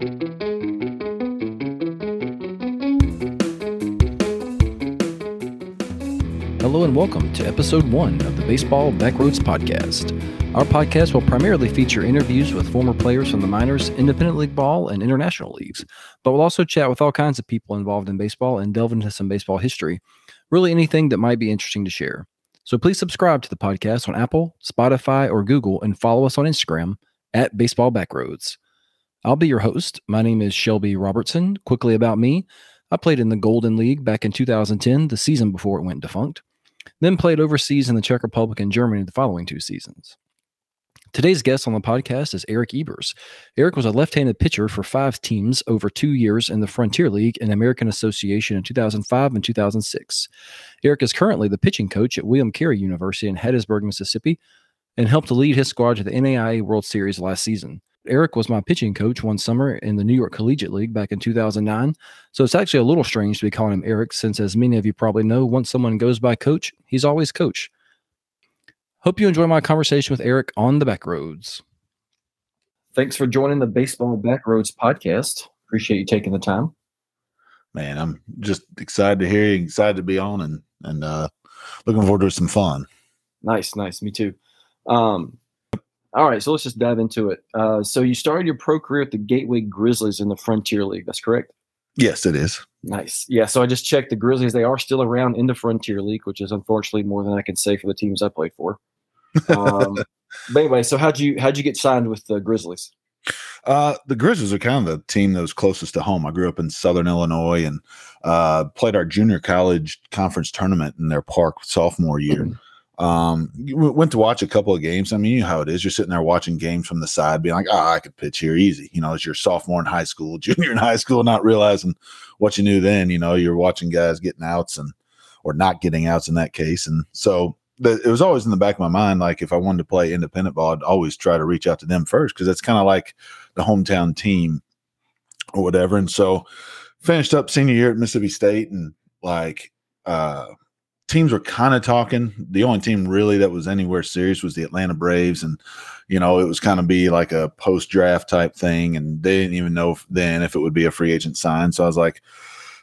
Hello and welcome to episode one of the Baseball Backroads Podcast. Our podcast will primarily feature interviews with former players from the minors, independent league ball, and international leagues, but we'll also chat with all kinds of people involved in baseball and delve into some baseball history. Really, anything that might be interesting to share. So please subscribe to the podcast on Apple, Spotify, or Google and follow us on Instagram at Baseball Backroads. I'll be your host. My name is Shelby Robertson. Quickly about me I played in the Golden League back in 2010, the season before it went defunct, then played overseas in the Czech Republic and Germany the following two seasons. Today's guest on the podcast is Eric Ebers. Eric was a left handed pitcher for five teams over two years in the Frontier League and American Association in 2005 and 2006. Eric is currently the pitching coach at William Carey University in Hattiesburg, Mississippi, and helped lead his squad to the NAIA World Series last season. Eric was my pitching coach one summer in the New York Collegiate League back in 2009. So it's actually a little strange to be calling him Eric, since, as many of you probably know, once someone goes by coach, he's always coach. Hope you enjoy my conversation with Eric on the back roads. Thanks for joining the Baseball Backroads podcast. Appreciate you taking the time. Man, I'm just excited to hear you, excited to be on, and and uh, looking forward to some fun. Nice, nice. Me too. Um, all right, so let's just dive into it. Uh, so you started your pro career at the Gateway Grizzlies in the Frontier League. That's correct. Yes, it is. Nice. Yeah. So I just checked the Grizzlies. They are still around in the Frontier League, which is unfortunately more than I can say for the teams I played for. Um, but anyway, so how'd you how'd you get signed with the Grizzlies? Uh, the Grizzlies are kind of the team that was closest to home. I grew up in Southern Illinois and uh, played our junior college conference tournament in their park sophomore year. Um, went to watch a couple of games. I mean, you know how it is. You're sitting there watching games from the side, being like, "Ah, oh, I could pitch here easy." You know, as your sophomore in high school, junior in high school, not realizing what you knew then. You know, you're watching guys getting outs and or not getting outs in that case, and so it was always in the back of my mind. Like if I wanted to play independent ball, I'd always try to reach out to them first because it's kind of like the hometown team or whatever. And so finished up senior year at Mississippi State and like uh teams were kind of talking. The only team really that was anywhere serious was the Atlanta Braves, and you know it was kind of be like a post draft type thing, and they didn't even know if, then if it would be a free agent sign. So I was like,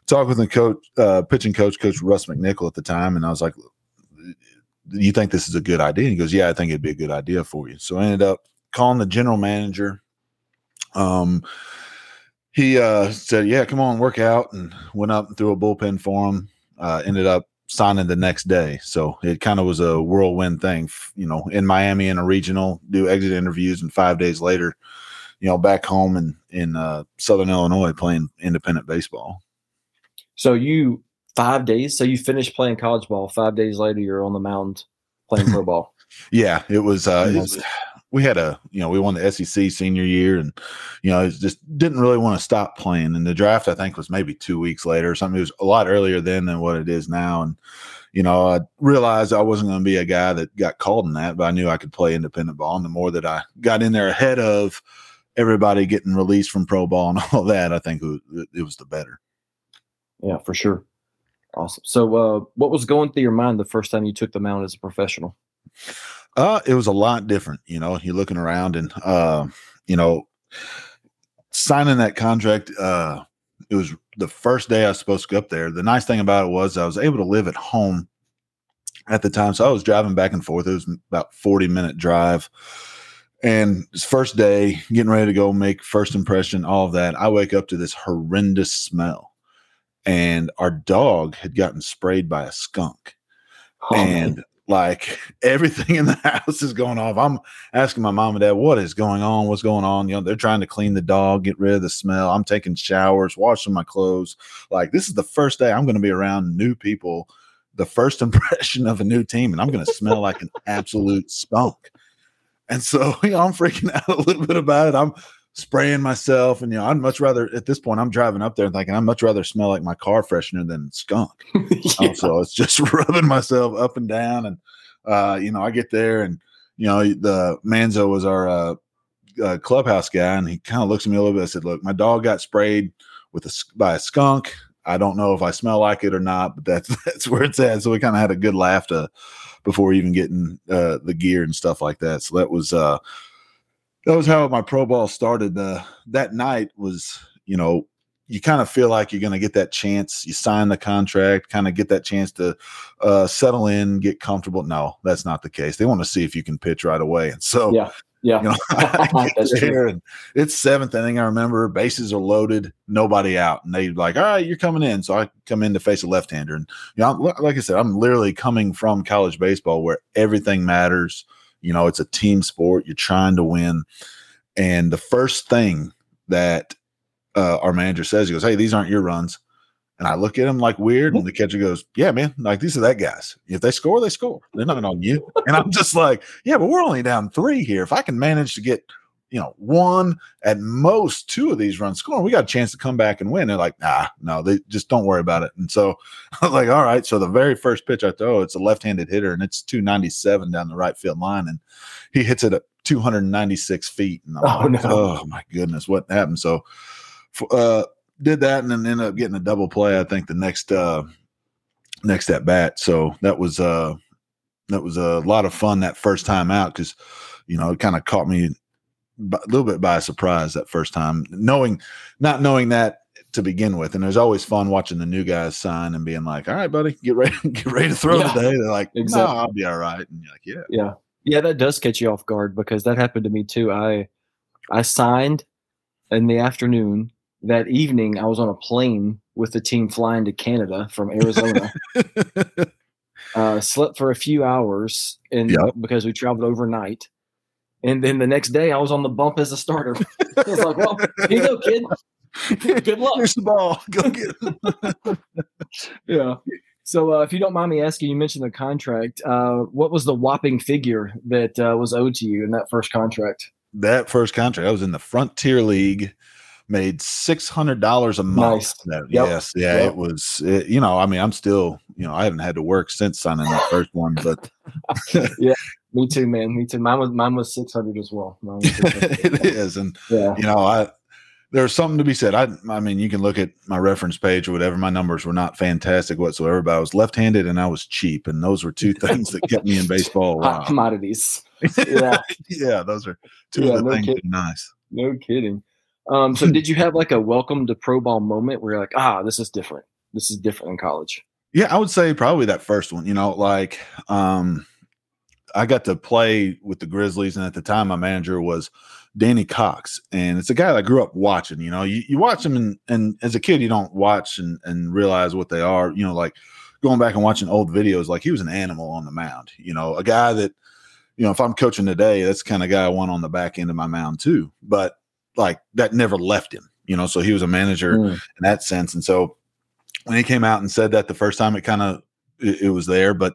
talk with the coach, uh, pitching coach, Coach Russ McNichol at the time, and I was like, "You think this is a good idea?" And he goes, "Yeah, I think it'd be a good idea for you." So I ended up calling the general manager. Um, he uh, said, "Yeah, come on, work out," and went up and threw a bullpen for him. Uh, ended up signing the next day. So it kind of was a whirlwind thing, you know, in Miami in a regional, do exit interviews, and five days later, you know, back home in in uh, Southern Illinois playing independent baseball. So you five days. So you finished playing college ball. Five days later, you're on the mound playing pro ball. yeah, it was. Uh, it was we had a you know we won the SEC senior year and you know just didn't really want to stop playing. And the draft I think was maybe two weeks later or something. It was a lot earlier then than what it is now. And you know I realized I wasn't going to be a guy that got called in that but I knew I could play independent ball. And the more that I got in there ahead of everybody getting released from pro ball and all that I think it was, it was the better. Yeah for sure. Awesome. So uh, what was going through your mind the first time you took the mound as a professional uh, it was a lot different. You know, you're looking around and, uh, you know, signing that contract, uh, it was the first day I was supposed to go up there. The nice thing about it was I was able to live at home at the time. So I was driving back and forth. It was about 40 minute drive. And first day, getting ready to go make first impression, all of that, I wake up to this horrendous smell. And our dog had gotten sprayed by a skunk. Oh, and man like everything in the house is going off. I'm asking my mom and dad, what is going on? What's going on? You know, they're trying to clean the dog, get rid of the smell. I'm taking showers, washing my clothes. Like, this is the first day I'm going to be around new people, the first impression of a new team, and I'm going to smell like an absolute skunk. And so, you know, I'm freaking out a little bit about it. I'm spraying myself. And, you know, I'd much rather, at this point, I'm driving up there and thinking I'd much rather smell like my car freshener than skunk. yeah. So it's just rubbing myself up and down. And, uh, you know, I get there and, you know, the Manzo was our uh, uh, clubhouse guy. And he kind of looks at me a little bit. I said, look, my dog got sprayed with a, by a skunk. I don't know if I smell like it or not, but that's, that's where it's at. So we kind of had a good laugh to, before even getting uh, the gear and stuff like that. So that was, uh, that was how my pro ball started. Uh, that night was, you know, you kind of feel like you're going to get that chance. You sign the contract, kind of get that chance to uh, settle in, get comfortable. No, that's not the case. They want to see if you can pitch right away. And so, yeah, yeah, you know, I get there and it's seventh inning. I remember bases are loaded, nobody out, and they like, all right, you're coming in. So I come in to face a left-hander, and you know, like I said, I'm literally coming from college baseball where everything matters. You know, it's a team sport. You're trying to win, and the first thing that uh, our manager says, he goes, Hey, these aren't your runs. And I look at him like weird, and the catcher goes, "Yeah, man, like these are that guys. If they score, they score. They're not on you." And I'm just like, "Yeah, but we're only down three here. If I can manage to get, you know, one at most two of these runs scoring, we got a chance to come back and win." They're like, "Nah, no, they just don't worry about it." And so I was like, "All right." So the very first pitch I throw, it's a left-handed hitter, and it's 297 down the right field line, and he hits it at 296 feet. And I'm oh, like, no. "Oh my goodness, what happened?" So uh, did that and then ended up getting a double play. I think the next uh, next at bat. So that was uh, that was a lot of fun that first time out because you know it kind of caught me a little bit by surprise that first time, knowing not knowing that to begin with. And there's always fun watching the new guys sign and being like, "All right, buddy, get ready, get ready to throw Yeah. today." They're like, Exactly. "No, I'll be all right." And you're like, "Yeah." yeah, yeah. That does catch you off guard because that happened to me too. I I signed in the afternoon. That evening, I was on a plane with the team flying to Canada from Arizona. uh, slept for a few hours and Yep. because we traveled overnight. And then the next day, I was on the bump as a starter. I was like, "Well, here you go, kid. Good luck." Here's the ball. Go get it. Yeah. So, uh, if you don't mind me asking, you mentioned the contract. Uh, what was the whopping figure that uh, was owed to you in that first contract? that first contract, I was in the Frontier League, made six hundred dollars a month. Nice. That- Yep. Yes, yeah, Yep. it was. It, you know, I mean, I'm still, you know, I haven't had to work since signing that first one, but Me too, man. Me too. Mine was mine was six hundred as well. Mine was 600. it is, and yeah. you know, I there's something to be said. I, I mean, you can look at my reference page or whatever. My numbers were not fantastic whatsoever, but I was left-handed and I was cheap, and those were two things that kept me in baseball Hot commodities. Yeah. yeah, those are two Yeah, of the no things nice. No kidding. Um, so did you have like a welcome to pro ball moment where you're like, ah, this is different. This is different in college. Yeah, I would say probably that first one. You know, like um I got to play with the Grizzlies, and at the time my manager was Danny Cox. And it's a guy that I grew up watching. You know, you, you watch him and and as a kid you don't watch and, and realize what they are, you know, like going back and watching old videos, like he was an animal on the mound, you know, a guy that, you know, if I'm coaching today, that's the kind of guy I want on the back end of my mound too. But like that never left him, you know, so he was a manager Mm. in that sense. And so when he came out and said that the first time, it kind of it, it was there, but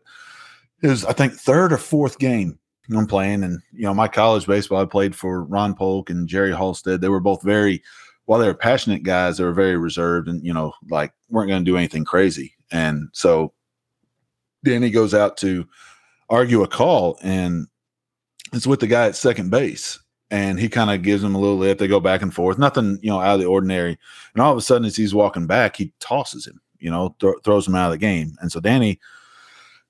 it was I think third or fourth game I'm playing, and you know my college baseball I played for Ron Polk and Jerry Halstead. They were both very, while they were passionate guys, they were very reserved and you know like weren't going to do anything crazy. And so Danny goes out to argue a call, and it's with the guy at second base. And he kind of gives him a little lift. They go back and forth, nothing, you know, out of the ordinary. And all of a sudden, as he's walking back, he tosses him, you know, thro- throws him out of the game. And so Danny,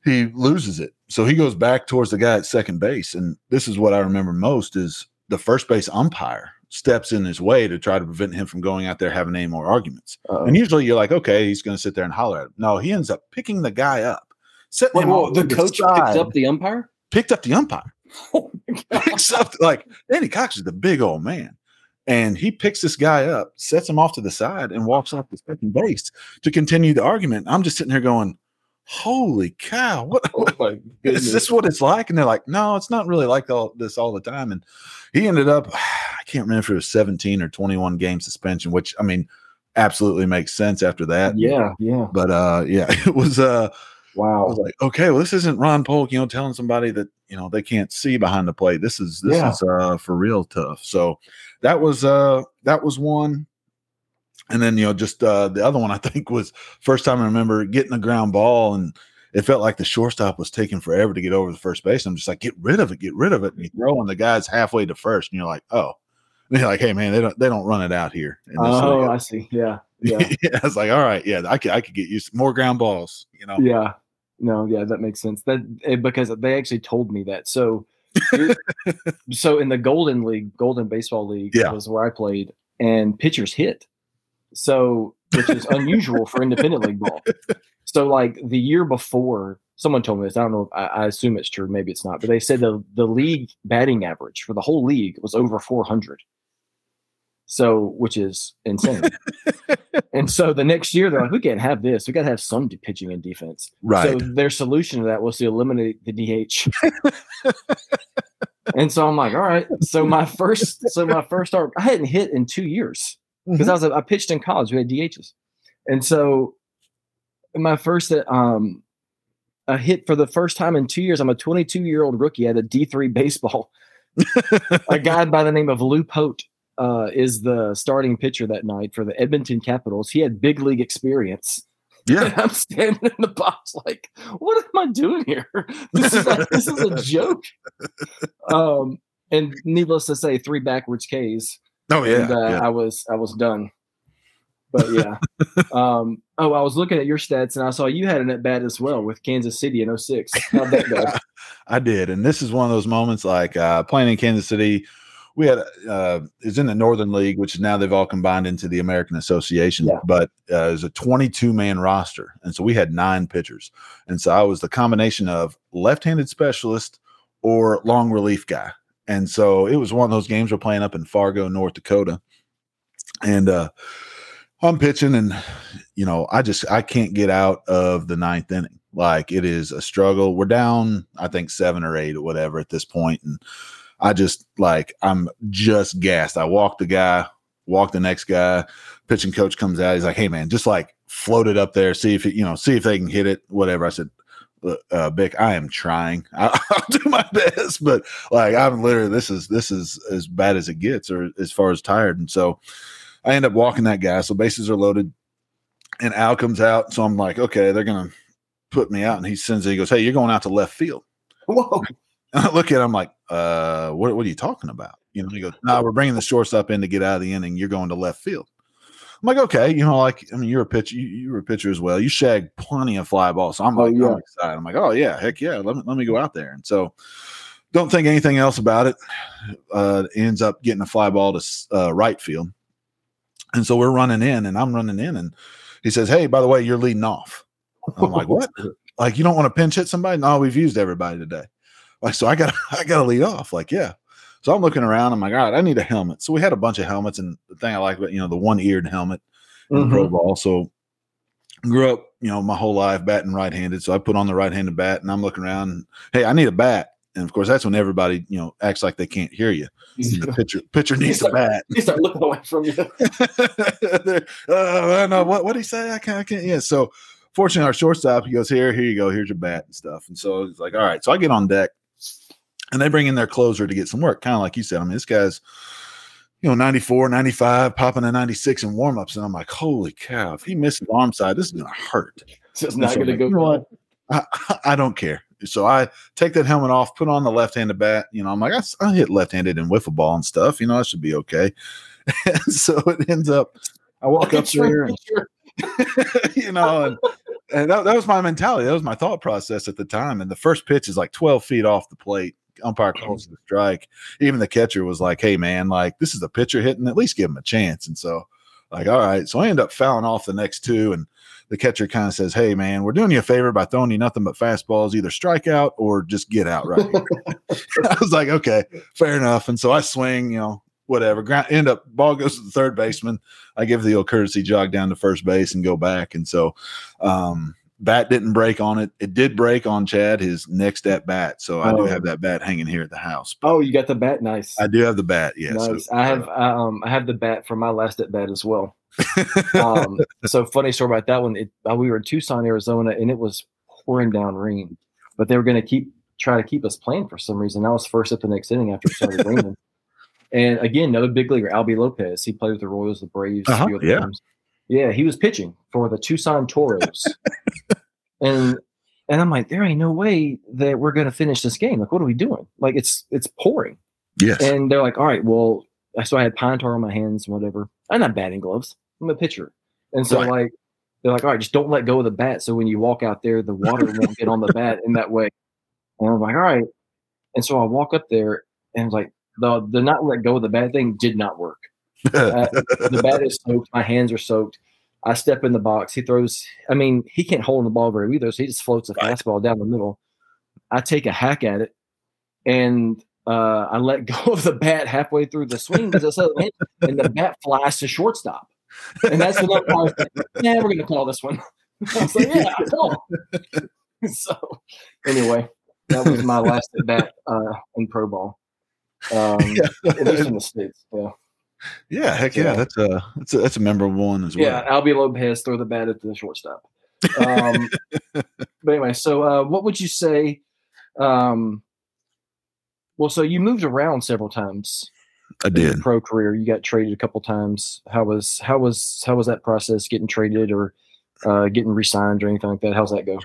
he loses it. So he goes back towards the guy at second base. And this is what I remember most is the first base umpire steps in his way to try to prevent him from going out there having any more arguments. Uh-oh. And usually you're like, okay, he's going to sit there and holler at him. No, he ends up picking the guy up, setting Wait, him whoa, off the coach side, picked up the umpire? picked up the umpire Oh picks up like Danny Cox is the big old man. And he picks this guy up, sets him off to the side, and walks off the second base to continue the argument. I'm just sitting here going, Holy cow, what, Oh my goodness. is this what it's like? And they're like, No, it's not really like all this all the time. And he ended up, I can't remember if it was 17 or 21 game suspension, which I mean, absolutely makes sense after that. yeah, yeah. But uh yeah, it was uh I Wow. was like, okay, well, this isn't Ron Polk, you know, telling somebody that you know they can't see behind the plate. This is this Yeah. is uh for real tough. So that was uh that was one. And then you know, just uh the other one I think was first time I remember getting a ground ball and it felt like the shortstop was taking forever to get over the first base. I'm just like, get rid of it, get rid of it. And you throw and the guy's halfway to first, and you're like, oh. And you're like, hey man, they don't they don't run it out here. Oh, league." I see. Yeah, yeah, yeah, I was like, all right, yeah, I could I could get used to more ground balls, you know. yeah. No, yeah, that makes sense. That eh, because they actually told me that. So so in the Golden League, Golden Baseball League Yeah. was where I played, and pitchers hit. So which is unusual for independent league ball. So like the year before, someone told me this. I don't know. I, I assume it's true. Maybe it's not. But they said the the league batting average for the whole league was over 400. So which is insane. and so the next year they're like, we can't have this. We got to have some pitching and defense. Right. So their solution to that was to eliminate the DH. and so I'm like, all right. So my first, so my first start, I hadn't hit in two years because I was I pitched in college. We had DHs, and so my first um a hit for the first time in two years. I'm a 22 year old rookie at a D3 baseball. a guy by the name of Lou Pote uh, is the starting pitcher that night for the Edmonton Capitals. He had big league experience. yeah. And I'm standing in the box like, what am I doing here? This is like, this is a joke. Um, and needless to say, three backwards Ks. Oh yeah. and uh, yeah. I was I was done. But yeah. um, oh, I was looking at your stats and I saw you had an at bat as well with Kansas City in 06. How'd that go? I did, and this is one of those moments like uh, playing in Kansas City. We had uh, is in the Northern League, which is now they've all combined into the American Association. Yeah. But uh, it was a 22 man roster, and so we had nine pitchers, and so I was the combination of left handed specialist or long relief guy, and so it was one of those games we're playing up in Fargo, North Dakota, and uh, I'm pitching, and you know I just I can't get out of the ninth inning. Like it is a struggle. We're down, I think seven or eight or whatever at this point. and I just like I'm just gassed. I walk the guy, walk the next guy. Pitching coach comes out. He's like, "Hey man, just like float it up there, see if it, you know, see if they can hit it, whatever." I said, "Look, uh, Bick, I am trying. I, I'll do my best, but like I'm literally this is this is as bad as it gets, or as far as tired." And so I end up walking that guy. So bases are loaded, and Al comes out. So I'm like, okay, they're gonna put me out, and he sends it. He goes, "Hey, you're going out to left field." Whoa. And I look at him like, uh, what, what are you talking about? You know, he goes, no, we're bringing the shortstop in to get out of the inning. You're going to left field. I'm like, okay, you know, like, I mean, you're a pitcher, you, you were a pitcher as well. You shagged plenty of fly balls. So I'm Oh, like, yeah. I'm excited. I'm like, oh yeah, heck yeah. Let me, let me go out there. And so don't think anything else about it. Uh, ends up getting a fly ball to uh, right field. And so we're running in and I'm running in and he says, Hey, by the way, you're leading off. I'm like, what? Like, you don't want to pinch hit somebody? No, we've used everybody today. Like, so I got I got to lead off. Like, yeah. So I'm looking around. I'm like, all right, I need a helmet. So we had a bunch of helmets, and the thing I like about you know the one eared helmet in pro Mhm. ball. So grew up, you know, my whole life batting right handed. So I put on the right handed bat, and I'm looking around. Hey, I need a bat. And of course, that's when everybody you know acts like they can't hear you. The pitcher pitcher needs a bat. You start looking away from you. Uh, I know what what he say. I can't. I can't. Yeah. So fortunately, our shortstop he goes here. Here you go. Here's your bat and stuff. And so it's like, all right. So I get on deck, and they bring in their closer to get some work. Kind of like you said. I mean, this guy's you know 94, 95, popping a 96 in warmups, and I'm like, holy cow! If he misses arm side, this is gonna hurt. It's just not So going to go. you know what? I, I don't care. So I take that helmet off, put on the left-handed bat. You know, I'm like, I hit left-handed in wiffle ball and stuff. You know, I should be okay. So it ends up. I walk up there, and, you know, and, and that, that was my mentality. That was my thought process at the time. And the first pitch is like 12 feet off the plate. Umpire calls the strike. Even the catcher was like, "Hey, man, like this is a pitcher hitting. At least give him a chance." And so, like, all right. So I end up fouling off the next two, and the catcher kind of says, "Hey, man, we're doing you a favor by throwing you nothing but fastballs. Either strike out or just get out right here." I was like, "Okay, fair enough." And so I swing, you know, whatever. Ground, end up ball goes to the third baseman. I give the old courtesy jog down to first base and go back. And so, um, bat didn't break on it. It did break on Chad his next at bat. So I do Oh. have that bat hanging here at the house. Oh, you got the bat. Nice. I do have the bat. Yeah. so- I have um I have the bat for my last at bat as well. Um, so funny story about that one. It, uh, we were in Tucson, Arizona, and it was pouring down rain, but they were going to keep try to keep us playing for some reason. I was first up the next inning after it started raining. And again, another big leaguer, Albie Lopez. He played with the Royals, the Braves, Uh-huh, yeah. Yeah, he was pitching for the Tucson Toros. and and I'm like, there ain't no way that we're going to finish this game. Like, what are we doing? Like, it's it's pouring. yes. And they're like, all right, well, so I had pine tar on my hands, and whatever. I'm not batting gloves. I'm a pitcher. And so Right. like they're like, all right, just don't let go of the bat. So when you walk out there, the water won't get on the bat in that way. And I'm like, all right. And so I walk up there and it's like the the not let go of the bat thing did not work. Uh, the bat is soaked. My hands are soaked. I step in the box. He throws. I mean, he can't hold the ball very either, so he just floats a Right. fastball down the middle. I take a hack at it, and uh, I let go of the bat halfway through the swing because so and the bat flies to shortstop. And that's when I'm like, yeah, we're gonna call this one. I was like, yeah, call. so anyway, that was my last at bat uh, in pro ball. Um, at least in the states. Yeah. Yeah, heck yeah, Yeah. that's a that's a that's a memorable one as well. Yeah, Albie Lopez throw the bat at the shortstop. Um, but anyway, so uh, what would you say? Um, well, so you moved around several times I did. pro career. You got traded a couple times. How was how was how was that process getting traded or uh, getting re-signed or anything like that? How's that go?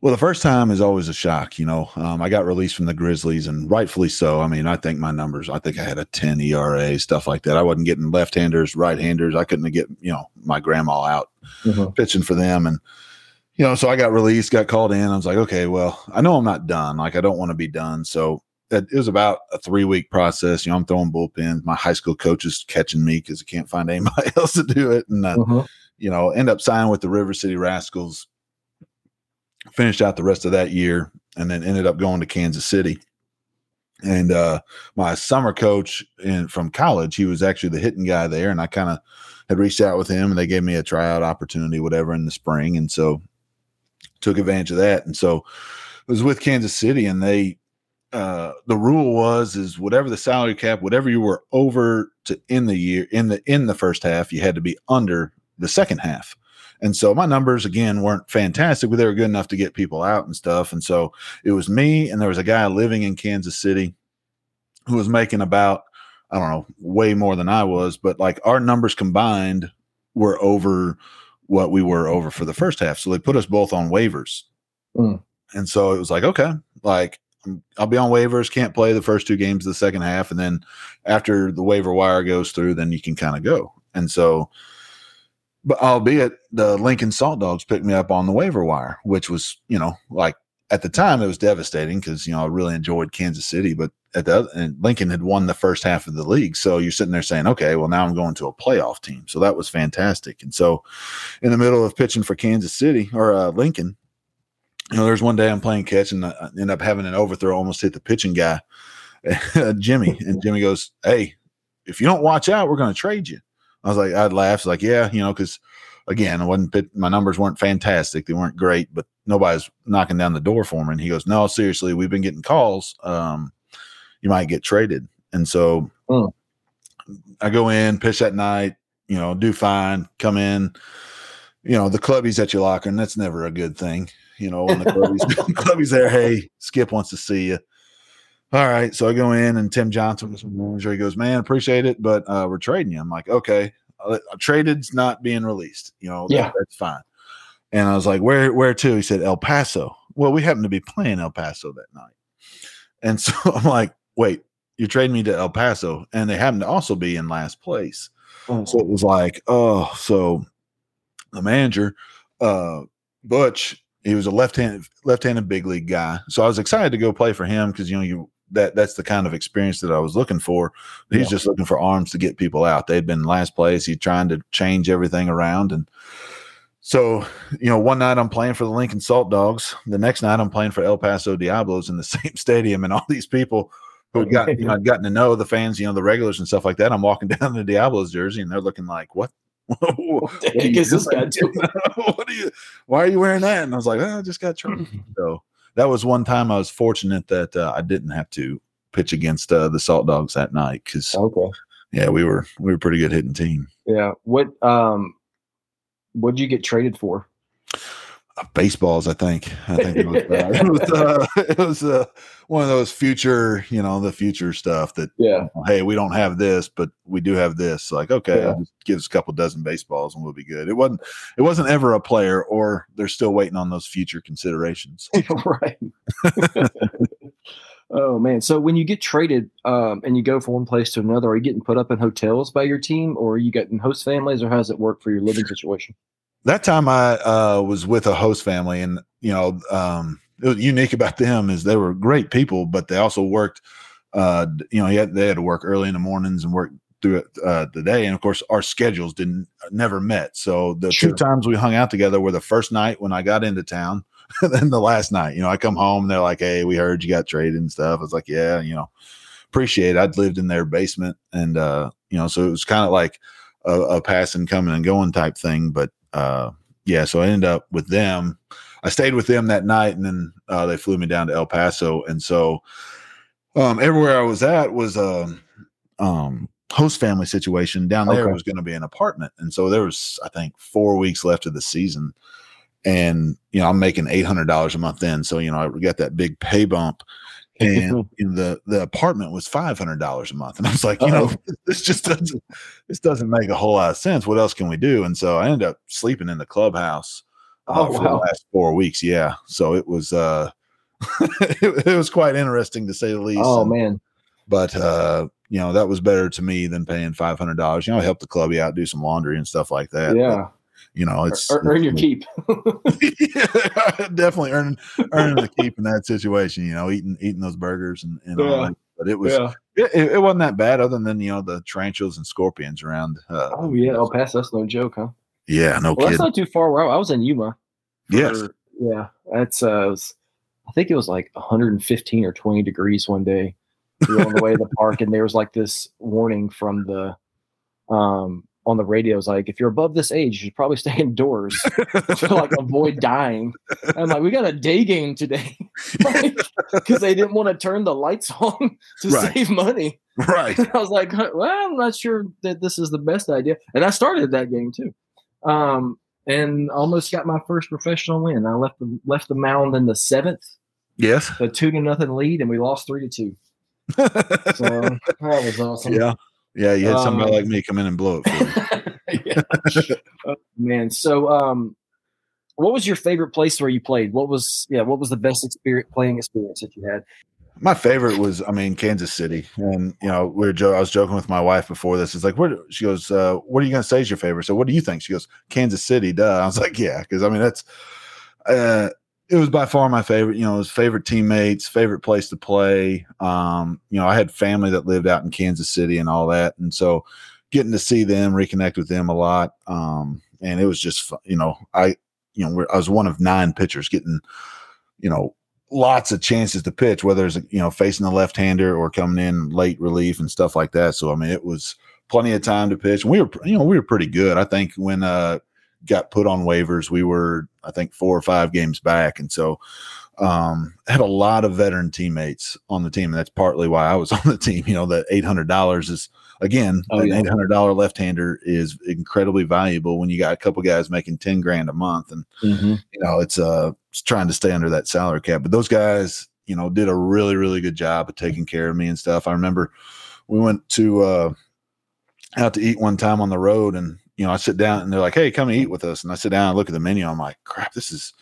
Well, the first time is always a shock. You know, um, I got released from the Grizzlies, and rightfully so. I mean, I think my numbers. I think I had a 10 ERA, stuff like that. I wasn't getting left-handers, right-handers. I couldn't get you know my grandma out Mhm. pitching for them, and you know, so I got released, got called in. I was like, okay, well, I know I'm not done. Like, I don't want to be done. So it, it was about a three-week process. You know, I'm throwing bullpens. My high school coach is catching me because I can't find anybody else to do it, and uh, Mhm. you know, end up signing with the River City Rascals. Finished out the rest of that year, and then ended up going to Kansas City. And uh, my summer coach in from college, he was actually the hitting guy there, and I kind of had reached out with him, and they gave me a tryout opportunity, whatever, in the spring, and so took advantage of that. And so was with Kansas City, and they uh, the rule was is whatever the salary cap, whatever you were over to in the year in the in the first half, you had to be under the second half. And so my numbers again weren't fantastic, but they were good enough to get people out and stuff. And so it was me, and there was a guy living in Kansas City who was making about I don't know way more than I was, but like our numbers combined were over what we were over for the first half. So they put us both on waivers. Mm. And so it was like, okay, like I'll be on waivers, can't play the first two games of the second half. And then after the waiver wire goes through, then you can kind of go. And so, but albeit the Lincoln Saltdogs picked me up on the waiver wire, which was, you know, like at the time it was devastating because, you know, I really enjoyed Kansas City, but at the other, and Lincoln had won the first half of the league. So you're sitting there saying, okay, well, now I'm going to a playoff team. So that was fantastic. And so in the middle of pitching for Kansas City or uh, Lincoln, you know, there's one day I'm playing catch and I end up having an overthrow, almost hit the pitching guy, Jimmy. And Jimmy goes, Hey, if you don't watch out, we're going to trade you. I was like, I'd laugh. It's like, yeah, you know, because again, I wasn't pit, my numbers weren't fantastic. They weren't great, but nobody's knocking down the door for me. And he goes, No, seriously, we've been getting calls. Um, you might get traded. And so Hmm. I go in, pitch that night, you know, do fine, come in. You know, the clubby's at your locker, and that's never a good thing. You know, when the clubby's, clubby's there, hey, Skip wants to see you. All right. So I go in and Tim Johnson was manager. He goes, Man, appreciate it, but uh, we're trading you. I'm like, okay. Uh, traded's not being released. You know, that- Yeah. that's fine. And I was like, Where where to? He said, El Paso. Well, we happen to be playing El Paso that night. And so I'm like, wait, you're trading me to El Paso. And they happen to also be in last place. So it was like, oh, so the manager, uh, Butch, he was a left-handed left-handed big league guy. So I was excited to go play for him because you know you that that's the kind of experience that I was looking for. He's Yeah. just looking for arms to get people out. They'd been last place. He's trying to change everything around and. So, you know, one night I'm playing for the Lincoln Saltdogs. The next night I'm playing for El Paso Diablos in the same stadium, and all these people who got, you know, I'd gotten to know the fans, you know, the regulars and stuff like that. I'm walking down the Diablos jersey, and they're looking like, "What? What the heck is this guy doing? what are you? Why are you wearing that?" And I was like, oh, "I just got traded." so that was one time I was fortunate that uh, I didn't have to pitch against uh, the Saltdogs that night because Okay. yeah, we were we were a pretty good hitting team. Yeah. What um what did you get traded for? Baseballs, I think. I think it was, uh, it was, uh, it was uh, one of those future, you know, the future stuff that Yeah. hey, we don't have this, but we do have this. Like, okay, Yeah. Just give us a couple dozen baseballs and we'll be good. It wasn't it wasn't ever a player, or they're still waiting on those future considerations. right. oh man. So when you get traded um and you go from one place to another, are you getting put up in hotels by your team or are you getting host families or how does it work for your living situation? That time I uh, was with a host family, and you know, um, it was unique about them is they were great people, but they also worked. Uh, you know, had, they had to work early in the mornings and work through uh, the day, and of course, our schedules didn't never met. So the sure. two times we hung out together were the first night when I got into town, and then the last night. You know, I come home and they're like, "Hey, we heard you got traded and stuff." I was like, "Yeah, you know, appreciate it." I'd lived in their basement, and uh, you know, so it was kind of like a, a passing, coming and going type thing. But uh, yeah, so I ended up with them. I stayed with them that night, and then uh, they flew me down to El Paso, and so um, everywhere I was at was a um, host family situation. Down there okay. was going to be an apartment, and so there was I think four weeks left of the season, and you know I'm making eight hundred dollars a month then, so you know I got that big pay bump, and you the the apartment was five hundred dollars a month, and I was like, you Uh-oh. know, this just doesn't this doesn't make a whole lot of sense. What else can we do? And so I ended up sleeping in the clubhouse uh, oh, for wow. the last four weeks. Yeah, so it was uh, it, it, was quite interesting to say the least. Oh and, man! But uh, you know that was better to me than paying five hundred dollars. You know, help the clubby out, do some laundry and stuff like that. Yeah. But, you know, it's earn, earn your keep. yeah, definitely earning earning the keep in that situation. You know, eating eating those burgers and, and yeah. all that. But it was yeah. it, it, wasn't that bad, other than you know the tarantulas and scorpions around. Uh, oh yeah, El Paso, that's no joke, huh? Yeah, no. Well, that's not too far. Where I was in Yuma. For, yes. Yeah, that's uh, was, I think it was like 115 or 20 degrees one day. We were on the way to the park, and there was like this warning from the um on the radio is like, if you're above this age, you should probably stay indoors to like avoid dying. And I'm like, we got a day game today because like, they didn't want to turn the lights on to right. save money. Right. And I was like, well, I'm not sure that this is the best idea. And I started that game too. Um, and almost got my first professional win. I left the left the mound in the seventh. Yes. A two to nothing lead, and we lost three to two. so that was awesome. Yeah. Yeah, you had somebody um, like me come in and blow it oh, man, so um, what was your favorite place where you played? What was yeah? What was the best experience playing experience that you had? My favorite was, I mean, Kansas City, and you know, we are jo- I was joking with my wife before this. It's like, what? She goes, uh, "What are you going to say is your favorite?" So, what do you think? She goes, "Kansas City." Duh. I was like, "Yeah," because I mean, that's uh, it was by far my favorite. You know, his favorite teammates, favorite place to play. Um, you know, I had family that lived out in Kansas City and all that, and so getting to see them, reconnect with them a lot. Um, and it was just, you know, I, you know, I was one of nine pitchers getting, you know, lots of chances to pitch, whether it's you know facing the left hander or coming in late relief and stuff like that. So I mean, it was plenty of time to pitch. And we were, you know, we were pretty good. I think when uh got put on waivers. We were, I think, four or five games back, and so um, had a lot of veteran teammates on the team. And that's partly why I was on the team. You know, that eight hundred dollars is again oh, an yeah. eight hundred dollar left hander is incredibly valuable when you got a couple guys making ten grand a month, and mm-hmm. you know it's uh it's trying to stay under that salary cap. But those guys, you know, did a really really good job of taking care of me and stuff. I remember we went to uh out to eat one time on the road and you know, I sit down and they're like, "Hey, come and eat with us." And I sit down and look at the menu. I'm like, "Crap, this is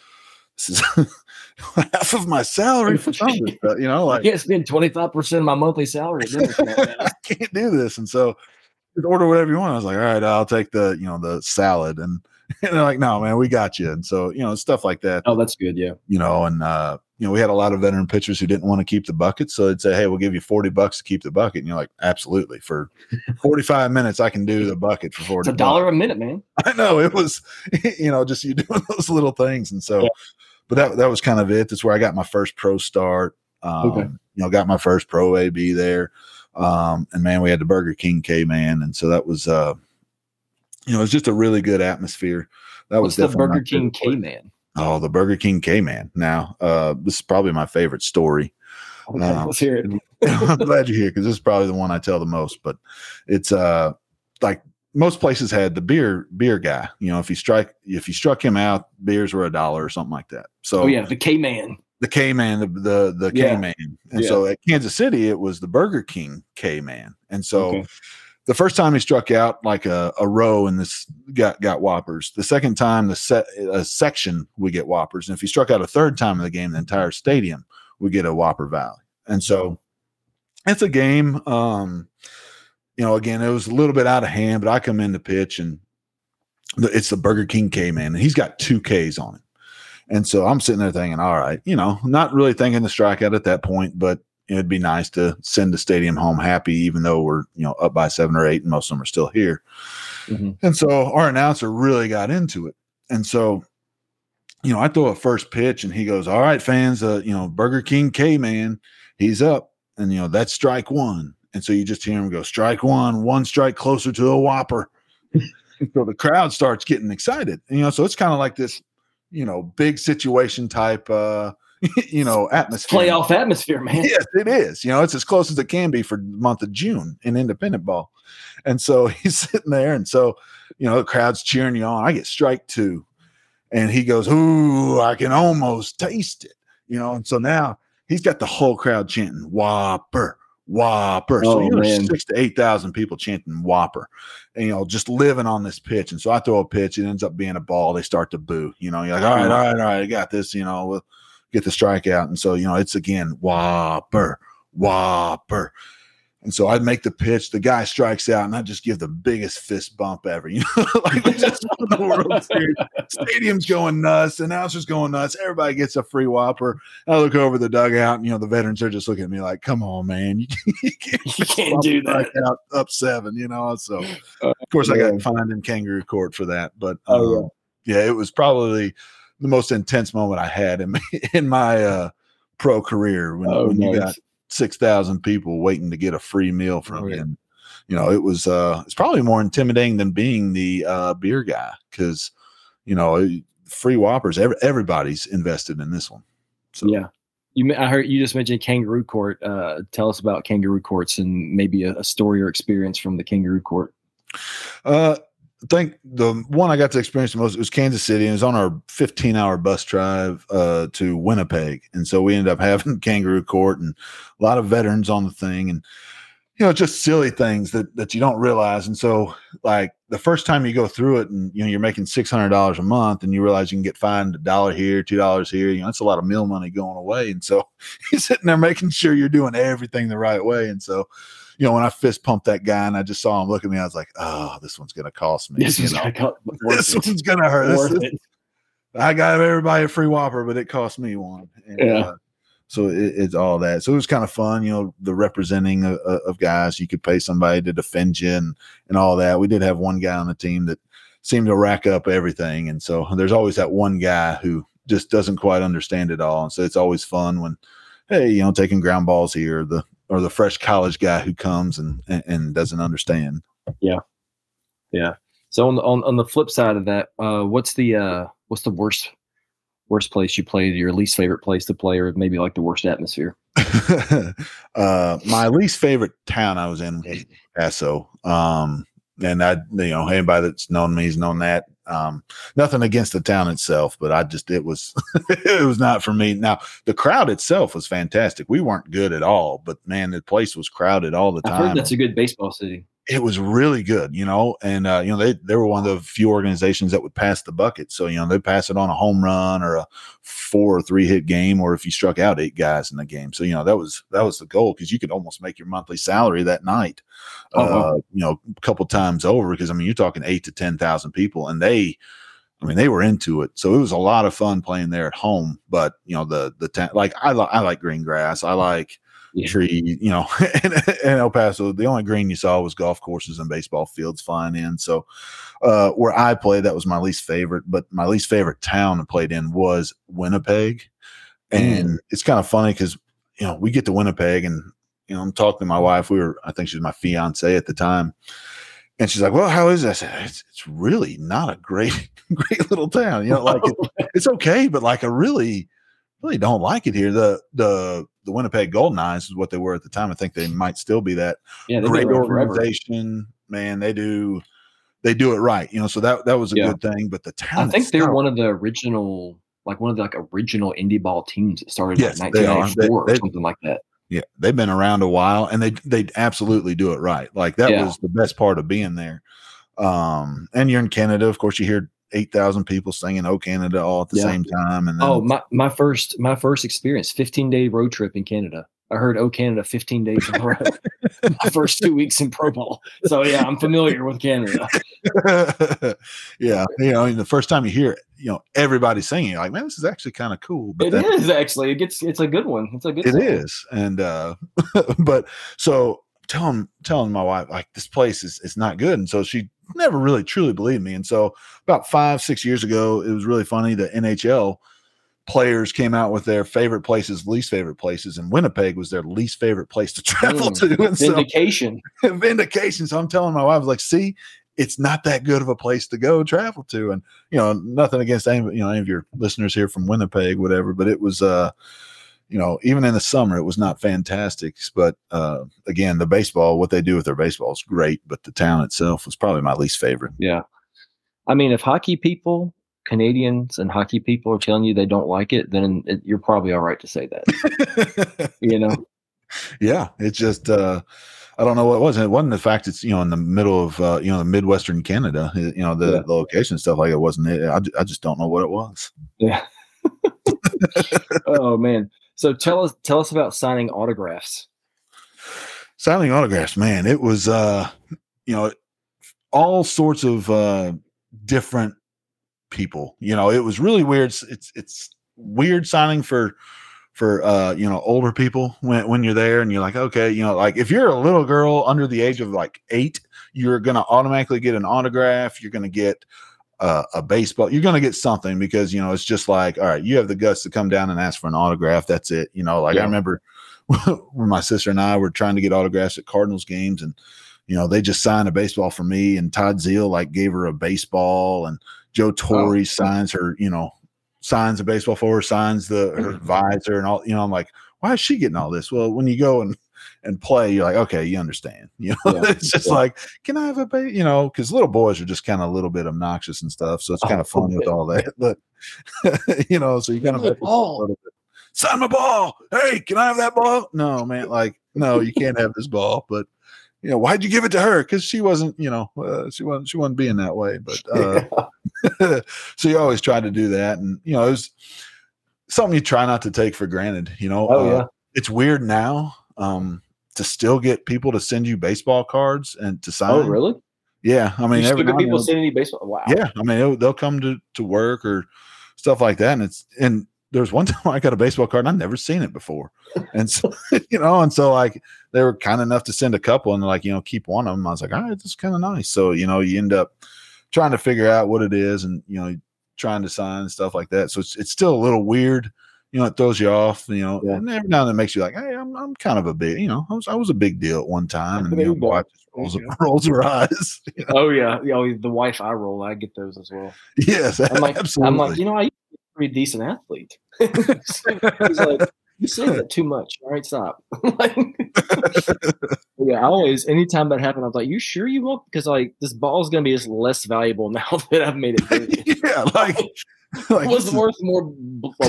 this is half of my salary for something." But, You know, like I can't spend twenty five percent of my monthly salary. I can't do this, and so order whatever you want. I was like, "All right, I'll take the you know the salad," and, and they're like, "No, man, we got you." And so you know, stuff like that. Oh, that's good. Yeah, you know, and uh, you know, we had a lot of veteran pitchers who didn't want to keep the bucket. So they'd say, Hey, we'll give you 40 bucks to keep the bucket. And you're like, absolutely. For 45 minutes, I can do the bucket for 40 It's a dollar a minute, man. I know it was, you know, just you doing those little things. And so, yeah. but that, that was kind of it. That's where I got my first pro start. Um, okay. you know, got my first pro AB there. Um, and man, we had the Burger King K man. And so that was, uh, you know, it was just a really good atmosphere. That What's was the Burger King K man. Oh, the Burger King K Man. Now, uh, this is probably my favorite story. Okay, um, let's hear it. I'm glad you're here because this is probably the one I tell the most. But it's uh like most places had the beer beer guy. You know, if you strike if you struck him out, beers were a dollar or something like that. So oh yeah, the K Man. The K Man, the the, the K Man. And yeah. so at Kansas City, it was the Burger King K Man. And so okay the first time he struck out like a, a row and this got got whoppers. The second time the set a section we get whoppers, and if he struck out a third time in the game, the entire stadium we get a whopper valley. And so it's a game. Um, you know, again, it was a little bit out of hand, but I come in to pitch and the, it's the Burger King K man, and he's got two Ks on him. And so I'm sitting there thinking, all right, you know, not really thinking the strikeout at that point, but it'd be nice to send the stadium home happy, even though we're, you know, up by seven or eight and most of them are still here. Mm-hmm. And so our announcer really got into it. And so, you know, I throw a first pitch and he goes, All right, fans, uh, you know, Burger King K man, he's up. And, you know, that's strike one. And so you just hear him go, Strike one, one strike closer to a whopper. so the crowd starts getting excited. And, you know, so it's kind of like this, you know, big situation type uh you know, atmosphere. Playoff atmosphere, man. Yes, it is. You know, it's as close as it can be for the month of June in independent ball. And so he's sitting there, and so you know, the crowd's cheering you on. I get strike two, and he goes, "Ooh, I can almost taste it." You know, and so now he's got the whole crowd chanting "Whopper." Whopper. Oh, so you know, six to eight thousand people chanting Whopper, and you know, just living on this pitch. And so I throw a pitch, it ends up being a ball. They start to boo. You know, you're like, all right, mm-hmm. all right, all right, I got this. You know, we'll get the strikeout. And so, you know, it's again Whopper, Whopper. And so I'd make the pitch. The guy strikes out, and I just give the biggest fist bump ever. You know, like we just won the World Series. Stadium's going nuts. Announcers going nuts. Everybody gets a free whopper. I look over the dugout, and you know the veterans are just looking at me like, "Come on, man, you, you can't, you can't do that." Out, up seven, you know. So of course I got fined in kangaroo court for that, but um, oh, yeah. yeah, it was probably the most intense moment I had in my, in my uh, pro career when, oh, when nice. you got six thousand people waiting to get a free meal from oh, you. And, you know, it was uh, it's probably more intimidating than being the uh, beer guy because you know free whoppers. Every, everybody's invested in this one. So yeah. You, I heard you just mentioned kangaroo court. Uh, tell us about kangaroo courts and maybe a, a story or experience from the kangaroo court. Uh, think the one I got to experience the most was Kansas City, and it was on our 15 hour bus drive uh, to Winnipeg. And so we ended up having kangaroo court and a lot of veterans on the thing, and you know, just silly things that that you don't realize. And so, like the first time you go through it, and you know, you're making six hundred dollars a month, and you realize you can get fined a dollar here, two dollars here. You know, that's a lot of meal money going away. And so, you're sitting there making sure you're doing everything the right way. And so, you know, when I fist pumped that guy and I just saw him look at me, I was like, oh, this one's going to cost me. This, gonna this one's going to hurt. This, this, I got everybody a free Whopper, but it cost me one. And, yeah. Uh, so it, it's all that. So it was kind of fun, you know, the representing of, of, guys. You could pay somebody to defend you and, and all that. We did have one guy on the team that seemed to rack up everything. And so there's always that one guy who just doesn't quite understand it all. And so it's always fun when, hey, you know, taking ground balls here, the or the fresh college guy who comes and, and, and doesn't understand. Yeah, yeah. So on the on, on the flip side of that, uh, what's the uh, what's the worst worst place you played? Your least favorite place to play, or maybe like the worst atmosphere? uh, my least favorite town I was in was Paso. Um, and I, you know, anybody that's known me has known that. Um, nothing against the town itself, but I just it was it was not for me. Now the crowd itself was fantastic. We weren't good at all, but man, the place was crowded all the time. that's a good baseball city it was really good, you know, and uh, you know they they were one of the few organizations that would pass the bucket. So you know they pass it on a home run or a four or three hit game, or if you struck out eight guys in the game. So you know that was that was the goal because you could almost make your monthly salary that night, oh, uh, you know, a couple times over. Because I mean you're talking eight to ten thousand people, and they. I mean, they were into it, so it was a lot of fun playing there at home. But you know, the the ta- like I, li- I like green grass. I like. Tree, you know, in, in, El Paso, the only green you saw was golf courses and baseball fields flying in. So, uh, where I played, that was my least favorite, but my least favorite town I played in was Winnipeg. And mm. it's kind of funny because, you know, we get to Winnipeg and, you know, I'm talking to my wife. We were, I think she was my fiance at the time. And she's like, "Well, how is that?" I said, "It's, it's really not a great, great little town. You know, like it, it's okay, but like I really, really don't like it here. The the the Winnipeg Goldeyes is what they were at the time. I think they might still be that. Yeah, great organization, man. They do they do it right, you know. So that that was a yeah. good thing. But the town, I think they're one of the original, like one of the like original indie ball teams that started yes, like 1994 they or something like that. Yeah, they've been around a while, and they they absolutely do it right. Like that yeah. was the best part of being there. Um, and you're in Canada, of course. You hear eight thousand people singing "Oh Canada" all at the yeah. same time. And then, oh, my my first my first experience, fifteen day road trip in Canada. I heard "Oh Canada" 15 days in a row. My first two weeks in pro ball, so yeah, I'm familiar with Canada. yeah, you know, I mean, the first time you hear it, you know, everybody's singing, like, man, this is actually kind of cool. But it is actually. It gets. It's a good one. It's a good. It song. is, and uh, but so telling telling my wife like this place is is not good, and so she never really truly believed me, and so about five six years ago, it was really funny. The NHL players came out with their favorite places, least favorite places, and Winnipeg was their least favorite place to travel mm, to. And vindication. So, vindication. So I'm telling my wife, like, see, it's not that good of a place to go travel to. And you know, nothing against any, you know, any of your listeners here from Winnipeg, whatever, but it was uh you know, even in the summer, it was not fantastic. But uh, again, the baseball, what they do with their baseball is great, but the town itself was probably my least favorite. Yeah. I mean, if hockey people Canadians and hockey people are telling you they don't like it, then it, you're probably all right to say that. you know? Yeah, it's just uh, I don't know what it was. It wasn't the fact it's you know in the middle of uh, you know the midwestern Canada. You know the, yeah. the location stuff like it wasn't. It. I, I just don't know what it was. Yeah. oh man. So tell us tell us about signing autographs. Signing autographs, man. It was uh, you know all sorts of uh, different people. You know, it was really weird. It's it's weird signing for for uh you know older people when when you're there and you're like okay you know like if you're a little girl under the age of like eight you're gonna automatically get an autograph you're gonna get uh, a baseball you're gonna get something because you know it's just like all right you have the guts to come down and ask for an autograph that's it you know like yeah. i remember when my sister and i were trying to get autographs at cardinals games and you know they just signed a baseball for me and todd zeile like gave her a baseball and Joe Torre oh. signs her, you know, signs a baseball for her, signs the her mm-hmm. advisor and all. You know, I'm like, why is she getting all this? Well, when you go and and play, you're like, okay, you understand. You know, yeah. it's just yeah. like, can I have a baby? You know, because little boys are just kind of a little bit obnoxious and stuff. So it's kind of oh, fun with all that. But you know, so you kind of ball. sign my ball. Hey, can I have that ball? No, man, like, no, you can't have this ball. But you know, why'd you give it to her? Because she wasn't, you know, uh, she wasn't she wasn't being that way. But uh, so you always try to do that, and you know, it was something you try not to take for granted. You know, oh, yeah. Uh, it's weird now um, to still get people to send you baseball cards and to oh, sign. Oh, really? Yeah, I mean, every people sending you baseball. Wow. Yeah, I mean, they'll, they'll come to to work or stuff like that, and it's and there's one time I got a baseball card and I've never seen it before. And so, you know, and so like they were kind enough to send a couple and like, you know, keep one of them. I was like, all right, this is kind of nice. So, you know, you end up trying to figure out what it is and, you know, trying to sign and stuff like that. So it's, it's still a little weird. You know, it throws you off, you know, yeah. and every now and then makes you like, hey, I'm, I'm kind of a big, you know, I was, I was a big deal at one time. And, you know, wife just rolls, rolls her eyes. You know? Oh, yeah. You oh, know, the wife I roll, I get those as well. Yes, I'm like, absolutely. I'm like, you know, I used to be a pretty decent athlete. He's like, you say that too much. All right, stop. yeah, I always, anytime that happened, I was like, you sure you won't? Because like this ball is going to be just less valuable now that I've made it. yeah, like. like was worth more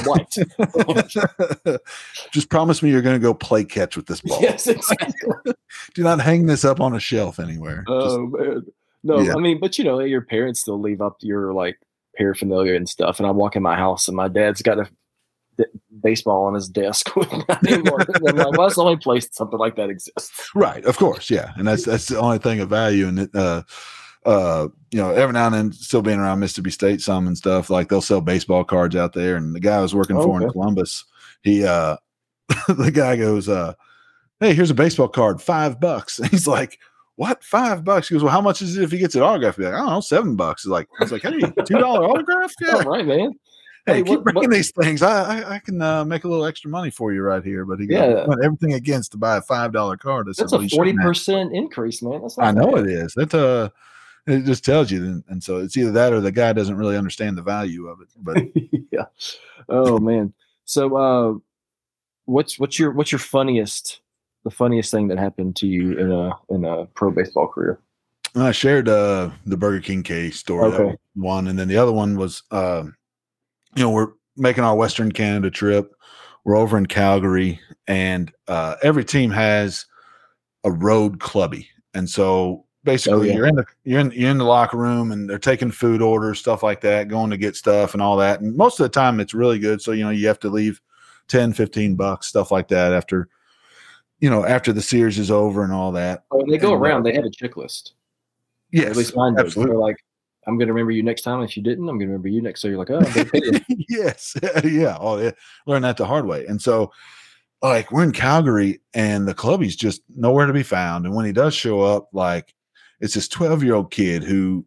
white. Just promise me you're going to go play catch with this ball. Yes, exactly. Do not hang this up on a shelf anywhere. Oh man, no. Yeah. I mean, but you know, your parents still leave up your like paraphernalia and stuff. And I walk in my house and my dad's got a baseball on his desk with. I'm like, well, that's the only place something like that exists. Right. Of course. Yeah. And that's, that's the only thing of value. And it, uh, uh, you know, every now and then, still being around Mississippi State, some and stuff like they'll sell baseball cards out there. And the guy I was working for okay. in Columbus, he, uh, the guy goes, uh, Hey, here's a baseball card, five bucks. And he's like, what five bucks? He goes, well, how much is it if he gets an autograph? Like, I don't know, seven bucks. He's like, he's like, hey, two dollar autograph? Yeah, All right, man. Hey, hey keep what, bringing what? these things. I I, I can uh, make a little extra money for you right here. But he yeah, went everything against to buy a five dollar card. That's, a forty percent increase, man. That's I know bad. it is. That's uh it just tells you, and, and so it's either that or the guy doesn't really understand the value of it. But yeah, oh man. So, uh, what's what's your what's your funniest the funniest thing that happened to you in a in a pro baseball career? I shared uh, the Burger King case story. Okay. one, and then the other one was, uh, you know, we're making our Western Canada trip. We're over in Calgary, and uh, every team has a road clubby, and so basically oh, yeah. you're in the you're in you're in the locker room, and they're taking food orders, stuff like that, going to get stuff and all that. And most of the time, it's really good. So you know, you have to leave 10, 15 bucks, stuff like that after you know, after the series is over and all that. Oh, when they go And, uh, around, they have a checklist. Yes, At least mine does. absolutely. They're like, I'm going to remember you next time. If you didn't, I'm going to remember you next. So you're like, oh, I'm gonna pay you. yes, yeah. Oh, yeah. learn that the hard way. And so, like, we're in Calgary, and the clubby's just nowhere to be found. And when he does show up, like, it's this 12 year old kid who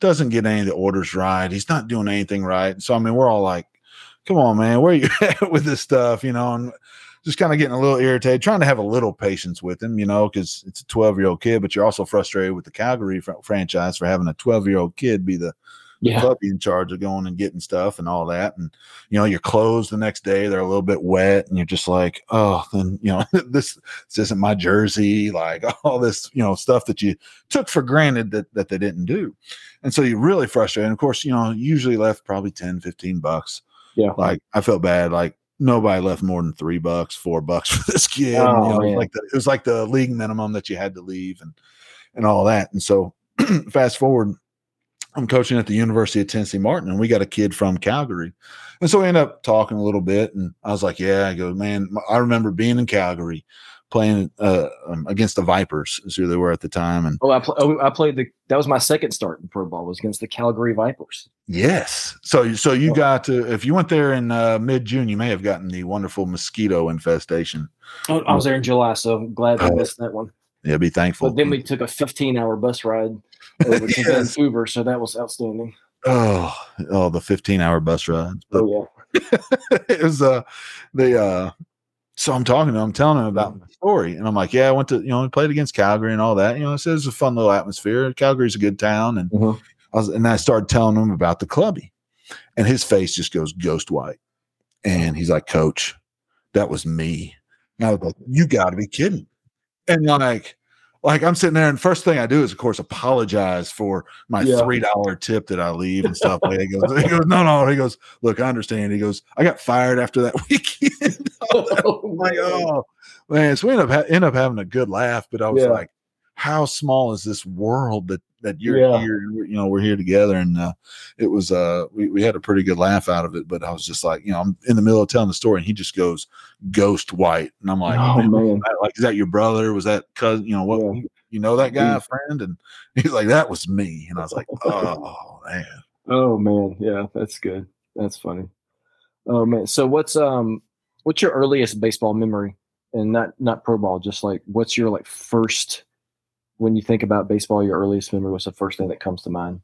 doesn't get any of the orders right. He's not doing anything right. So, I mean, we're all like, come on, man, where are you at with this stuff, you know? And just kind of getting a little irritated, trying to have a little patience with him, you know, because it's a 12 year old kid, but you're also frustrated with the Calgary fr- franchise for having a 12 year old kid be the Yeah. club in charge of going and getting stuff and all that. And you know, your clothes the next day they're a little bit wet, and you're just like, oh, then you know, this this isn't my jersey. Like all this, you know, stuff that you took for granted that that they didn't do. And so you're really frustrated. And of course, you know, usually left probably 10, 15 bucks. Yeah. Like I felt bad. Like nobody left more than three bucks, four bucks for this kid. Oh, you know, it like the, it was like the league minimum that you had to leave and and all that. And so fast forward, I'm coaching at the University of Tennessee Martin, and we got a kid from Calgary. And so we end up talking a little bit, and I was like, "Yeah," I go, "Man, I remember being in Calgary, playing uh, um, against the Vipers, is who they were at the time." And Oh, I, pl- oh, I played the. That was my second start in pro ball. Was against the Calgary Vipers. yes, so so you Yeah. got to if you went there in uh, mid June, you may have gotten the wonderful mosquito infestation. Oh, I was there in July, so I'm glad I Oh. missed that one. Yeah, be thankful. But then we took a 15 hour bus ride over to Yes. Vancouver, so that was outstanding. oh oh the 15 hour bus ride. But Oh yeah. it was uh the uh so I'm talking to him, I'm telling him about my story, and I'm like, yeah, I went to you know, we played against Calgary and all that. You know, I said it's a fun little atmosphere. Calgary's a good town, and Mhm. I was, and I started telling him about the clubby, and his face just goes ghost white, and he's like, Coach, that was me. And I was like, you got to be kidding, and like. Like I'm sitting there, and first thing I do is, of course, apologize for my Yeah. three dollar tip that I leave and stuff. like. He goes, he goes, no, no. He goes, look, I understand. He goes, I got fired after that weekend. Oh, I'm like, oh man. So we end up ha- end up having a good laugh, but I was Yeah. like, how small is this world that that you're Yeah. here? You know, we're here together, and uh, it was uh, we we had a pretty good laugh out of it. But I was just like, you know, I'm in the middle of telling the story, and he just goes ghost white, and I'm like, Oh, "Man, man. like, is that your brother? Was that cousin? You know what? Yeah. You know that guy, friend? And he's like, that was me, and I was like, oh man. Oh man, yeah, that's good. That's funny. Oh man, so what's um, what's your earliest baseball memory, and not not pro ball, just like what's your like first when you think about baseball, your earliest memory? What's the first thing that comes to mind?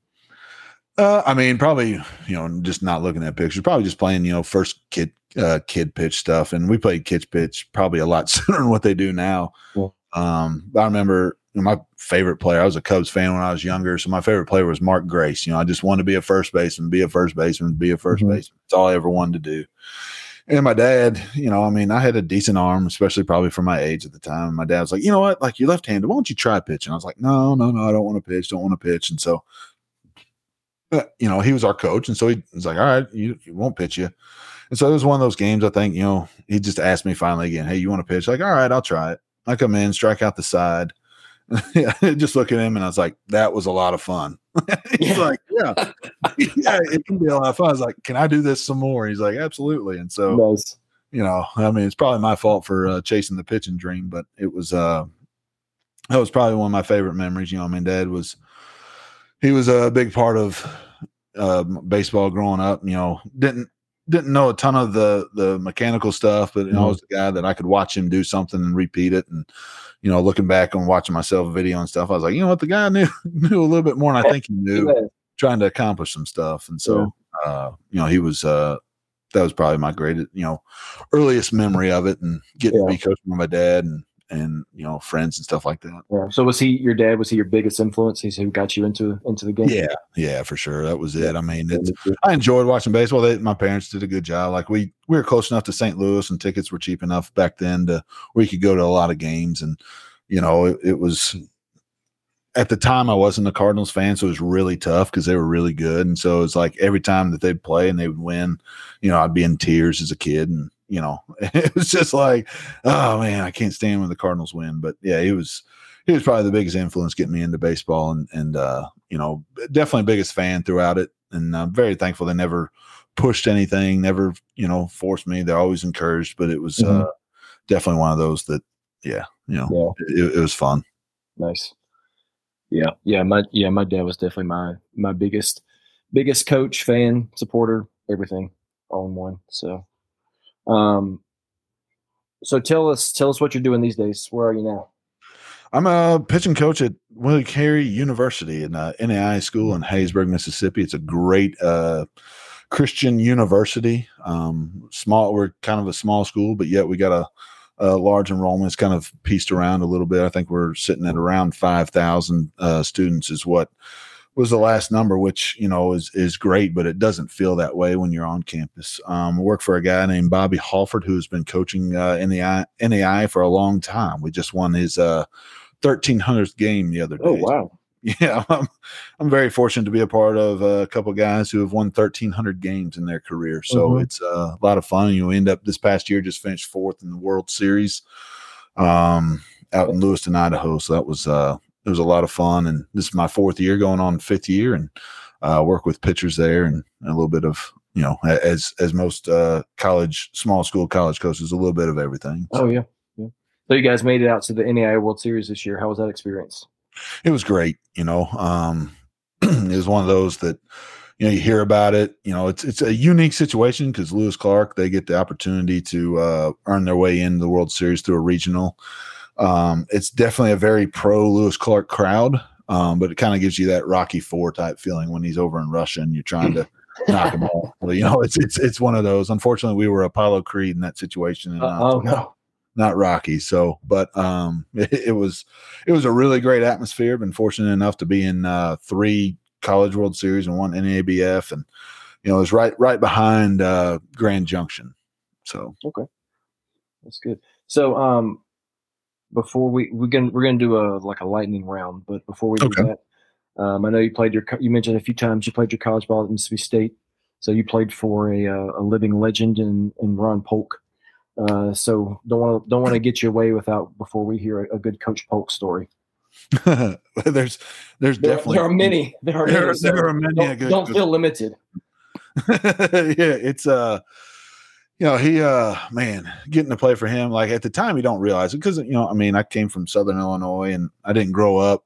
Uh, I mean, probably you know, just not looking at pictures. Probably just playing, you know, first kid uh, kid pitch stuff, and we played kid pitch probably a lot sooner than what they do now. Yeah. Um, but I remember my favorite player. I was a Cubs fan when I was younger, so my favorite player was Mark Grace. You know, I just wanted to be a first baseman, be a first baseman, be a 1st Mhm. baseman. That's all I ever wanted to do. And my dad, you know, I mean, I had a decent arm, especially probably for my age at the time. My dad was like, you know what, like you're left-handed. Why don't you try pitching? I was like, no, no, no, I don't want to pitch. Don't want to pitch. And so you know, he was our coach, and so he was like, "All right, you, you won't pitch you." And so it was one of those games. I think you know, he just asked me finally again, "Hey, you want to pitch?" Like, "All right, I'll try it." I come in, strike out the side. just look at him, and I was like, "That was a lot of fun." He's Yeah. like, "Yeah, yeah, it can be a lot of fun." I was like, "Can I do this some more?" He's like, "Absolutely." And so Nice. you know, I mean, it's probably my fault for uh, chasing the pitching dream, but it was uh that was probably one of my favorite memories. You know, I mean, Dad was he was a big part of uh, baseball growing up. You know, didn't didn't know a ton of the the mechanical stuff, but you know, I Mhm. was the guy that I could watch him do something and repeat it. And you know, looking back and watching myself video and stuff, I was like, you know what, the guy knew knew a little bit more than I think he knew Yeah. trying to accomplish some stuff. And so, uh, you know, he was, uh, that was probably my greatest, you know, earliest memory of it and getting Yeah. to be coached by my dad and, and, you know, friends and stuff like that. Yeah. So was he your dad? Was he your biggest influence? He's who got you into into the game? Yeah. Yeah, for sure. That was it. I mean, it's. I enjoyed watching baseball. They, my parents did a good job. Like we, we were close enough to St. Louis and tickets were cheap enough back then to where you could go to a lot of games. And, you know, it, it was, at the time I wasn't a Cardinals fan, so it was really tough because they were really good. And so it was like every time that they'd play and they would win, you know, I'd be in tears as a kid. And, you know, it was just like, oh man, I can't stand when the Cardinals win. But yeah, he was he was probably the biggest influence getting me into baseball and and uh, you know, definitely biggest fan throughout it. And I'm very thankful they never pushed anything, never, you know, forced me. They're always encouraged, but it was Mhm. uh definitely one of those that yeah, you know, yeah. It, it was fun. Nice. Yeah, yeah, my yeah, my dad was definitely my my biggest biggest coach, fan, supporter, everything all in one. So, um, so tell us tell us what you're doing these days. Where are you now? I'm a pitching coach at William Carey University in uh, NAIA school in Hattiesburg, Mississippi. It's a great uh, Christian university. Um, small, we're kind of a small school, but yet we got a, a, large enrollment. It's kind of pieced around a little bit. I think we're sitting at around five thousand uh, students, is what was the last number, which you know is is great, but it doesn't feel that way when you're on campus. Um, I work for a guy named Bobby Halford who's been coaching uh, in the NAIA for a long time. We just won his uh, 1300th game the other oh, day. Oh wow! Yeah, I'm, I'm very fortunate to be a part of a couple guys who have won 1,300 games in their career. So mm-hmm. it's uh, a lot of fun. You end up this past year just finished fourth in the World Series um, out in Lewiston, Idaho. So that was uh, it was a lot of fun. And this is my fourth year, going on fifth year, and uh, work with pitchers there and, a little bit of you know as as most uh, college small school college coaches, a little bit of everything. So. Oh yeah, yeah. So you guys made it out to the NAIA World Series this year. How was that experience? It was great. You know, um, it was one of those that you know you hear about it. You know, it's it's a unique situation because Lewis Clark they get the opportunity to uh, earn their way into the World Series through a regional. Um, it's definitely a very pro Lewis Clark crowd, um, but it kind of gives you that Rocky Four type feeling when he's over in Russia and you're trying to knock him off. Well, you know, it's it's it's one of those. Unfortunately, we were Apollo Creed in that situation. And, uh, oh no, not Rocky. So, but um, it, it, was it was a really great atmosphere. Been fortunate enough to be in uh, three College World Series and one NABF, and you know, it was right right behind uh, Grand Junction. So okay, that's good. So, um, before we we're gonna we're gonna do a like a lightning round, but before we do okay. that, um, I know you played your you mentioned a few times you played your college ball at Mississippi State, so you played for a uh, a living legend in in Ron Polk. Uh, so don't want to don't want to get you away without before we hear a, a good Coach Polk story. there's there's there, definitely there are many there are there, many, there are many don't, don't feel limited. yeah, it's uh you know, he uh man, getting to play for him, like at the time you don't realize it because you know, I mean, I came from Southern Illinois and I didn't grow up,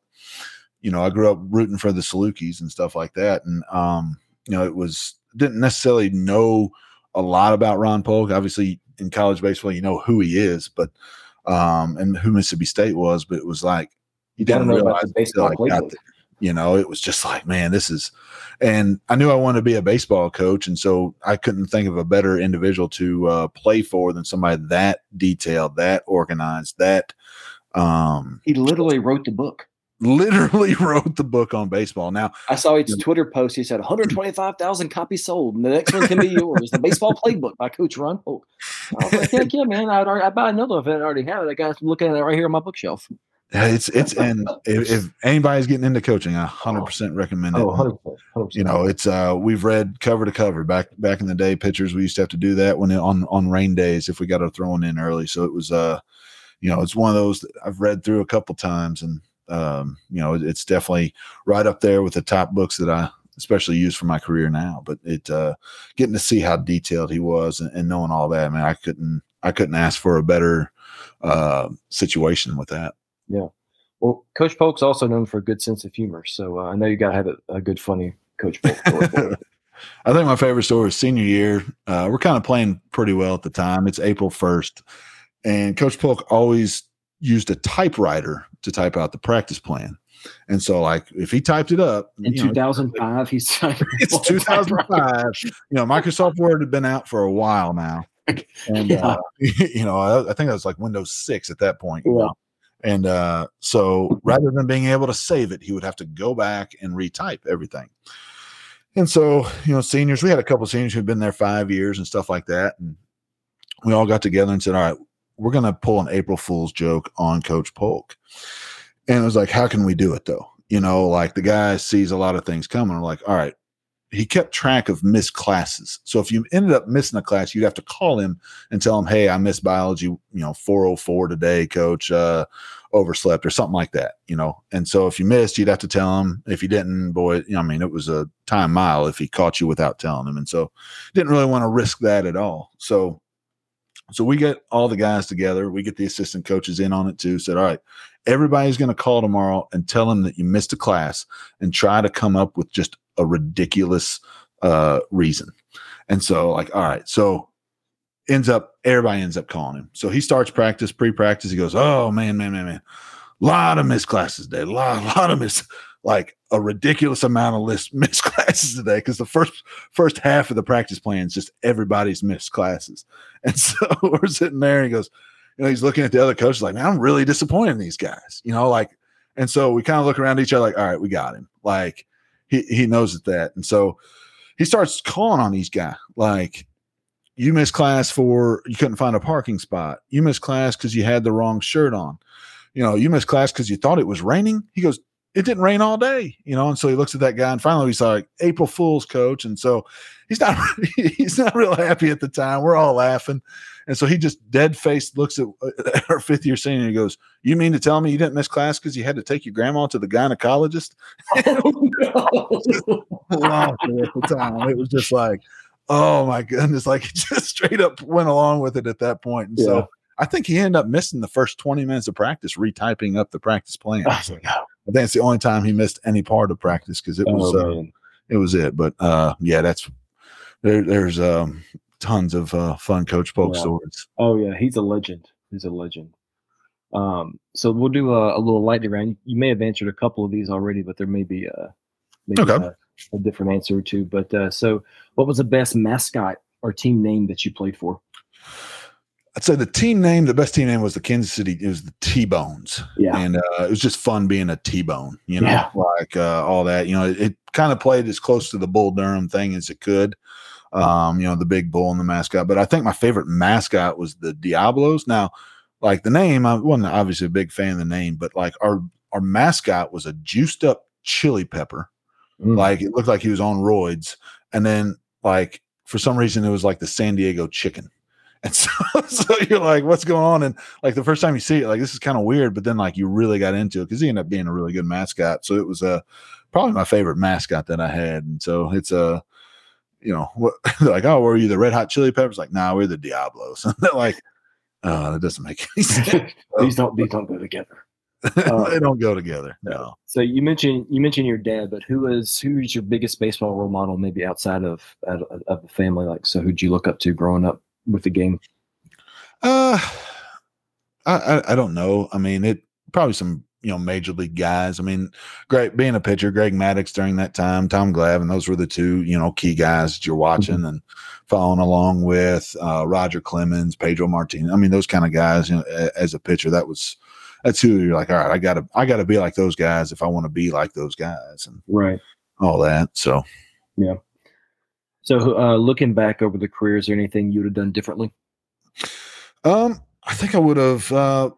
you know, I grew up rooting for the Salukis and stuff like that. And um, you know, it was didn't necessarily know a lot about Ron Polk. Obviously, in college baseball, you know who he is, but um, and who Mississippi State was, but it was like you didn't realize baseball like you know, it was just like, man, this is, and I knew I wanted to be a baseball coach, and so I couldn't think of a better individual to uh, play for than somebody that detailed, that organized, that. Um, he literally wrote the book. Literally wrote the book on baseball. Now I saw his Twitter post. He said 125,000 copies sold, and the next one can be yours. The baseball playbook by Coach Ron Polk. I was like, heck yeah, man! I'd already, I buy another it. I already have it. I got looking at it right here on my bookshelf. It's it's and if, if, anybody's getting into coaching, I hundred percent recommend it. Oh, 100%, 100%. You know, it's uh we've read cover to cover back back in the day. Pitchers we used to have to do that when it, on on rain days if we got to throw in early. So it was uh, you know, it's one of those I've read through a couple times, and um, you know, it's definitely right up there with the top books that I especially use for my career now. But it uh getting to see how detailed he was and, and knowing all that, I man, I couldn't I couldn't ask for a better uh situation with that. Yeah. Well, Coach Polk's also known for a good sense of humor, so uh, I know you got to have a, a, good, funny Coach Polk. I think my favorite story is senior year. Uh, we're kind of playing pretty well at the time. It's April first, and Coach Polk always used a typewriter to type out the practice plan. And so, like, if he typed it up in 2005, he's it's 2005. You know, Microsoft Word had been out for a while now, and yeah. uh, you know, I, I, think that was like Windows 6 at that point. Yeah. And uh, so rather than being able to save it, he would have to go back and retype everything. And so, you know, seniors, we had a couple seniors who'd been there five years and stuff like that. And we all got together and said, all right, we're going to pull an April Fool's joke on Coach Polk. And it was like, how can we do it though? You know, like the guy sees a lot of things coming. We're like, all right, he kept track of missed classes. So if you ended up missing a class, you'd have to call him and tell him, "Hey, I missed biology, you know, 404 today, coach, uh, overslept or something like that, you know." And so if you missed, you'd have to tell him. If you didn't, boy, you know, I mean, it was a time mile if he caught you without telling him. And so didn't really want to risk that at all. So So we get all the guys together. We get the assistant coaches in on it too. Said, all right, everybody's going to call tomorrow and tell them that you missed a class and try to come up with just a ridiculous uh, reason. And so, like, all right, so ends up everybody ends up calling him. So he starts practice, pre-practice. He goes, "Oh man, man, man, man, lot of missed classes today. Lot, lot of miss, like a ridiculous amount of list missed classes today because the first first half of the practice plan is just everybody's missed classes. And so we're sitting there, and he goes, you know, he's looking at the other coaches like, man, I'm really disappointed in these guys. You know, like, and so we kind of look around each other like, all right, we got him. Like he he knows that, and so he starts calling on these guys like you missed class for you couldn't find a parking spot. You missed class because you had the wrong shirt on. You know, you missed class because you thought it was raining. He goes, it didn't rain all day, you know. And so he looks at that guy, and finally he's like, "April Fool's, coach." And so he's not he's not real happy at the time. We're all laughing, and so he just dead faced looks at, our fifth year senior. And he goes, "You mean to tell me you didn't miss class because you had to take your grandma to the gynecologist?" Oh, no. at the time, it was just like, oh my goodness, like he just straight up went along with it at that point. And Yeah. so I think he ended up missing the first 20 minutes of practice, retyping up the practice plan. I think it's the only time he missed any part of practice because it was Oh, uh, it was it. But uh, yeah, that's there. There's um, tons of uh, fun Coach Polk Yeah. stories. Oh yeah, he's a legend. He's a legend. Um, so we'll do a, a little lightning round. You may have answered a couple of these already, but there may be a maybe Okay. a, a different answer or two. But uh, so, what was the best mascot or team name that you played for? I'd say the team name, the best team name was the Kansas City. It was the T Bones. Yeah, and uh, it was just fun being a T-bone, you know, Yeah. like uh, all that. You know, it, it kind of played as close to the Bull Durham thing as it could. Um, you know, the big bull and the mascot. But I think my favorite mascot was the Diablos. Now, like the name, I wasn't obviously a big fan of the name, but like our our mascot was a juiced up chili pepper. Mm. Like it looked like he was on roids, and then like for some reason it was like the San Diego chicken. And so, so you're like, what's going on? And like the first time you see it, like this is kind of weird, but then like you really got into it because he ended up being a really good mascot. So it was uh, probably my favorite mascot that I had. And so it's a, uh, you know, what like, oh, were you the Red Hot Chili Peppers? Like, nah, we're the Diablos. And they're like, oh, that doesn't make any sense. these don't these don't go together. Uh, they don't go together. No. So you mentioned you mentioned your dad, but who is who is your biggest baseball role model? Maybe outside of of, of the family, like so, who'd you look up to growing up with the game? Uh, I, I I don't know. I mean, it probably some you know major league guys. I mean, great being a pitcher, Greg Maddux during that time, Tom Glavine, those were the two you know key guys that you're watching and following along with. Uh, Roger Clemens, Pedro Martinez. I mean, those kind of guys. You know, a- as a pitcher, that was that's who you're like. All right, I gotta I gotta be like those guys if I want to be like those guys and Right. all that. So So uh, looking back over the career, is there anything you would have done differently? um, I think I would have uh,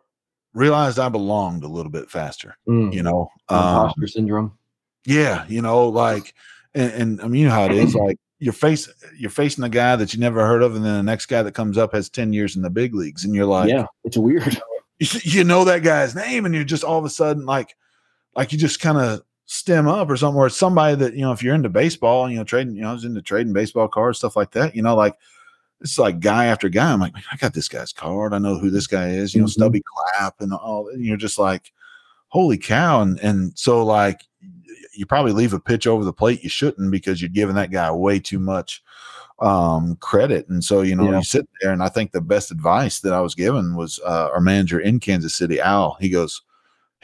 realized I belonged a little bit faster. You know, um, Imposter syndrome. Yeah, you know, like, and, and I mean, you know how it is. Like, you're face you're facing a guy that you never heard of, and then the next guy that comes up has ten years in the big leagues, and you're like, yeah, it's weird. you, you know that guy's name, and you're just all of a sudden like, like you just kind of stem up or something. Or it's somebody that you know, if you're into baseball, you know, trading, you know, I was into trading baseball cards, stuff like that. You know, like it's like guy after guy. I'm like, I got this guy's card. I know who this guy is. You know, Mhm. Stubby Clapp and all. And you're just like, holy cow! And and so like, you probably leave a pitch over the plate you shouldn't because you're giving that guy way too much um credit and so you know Yeah. you sit there and i think the best advice that i was given was uh our manager in kansas city al he goes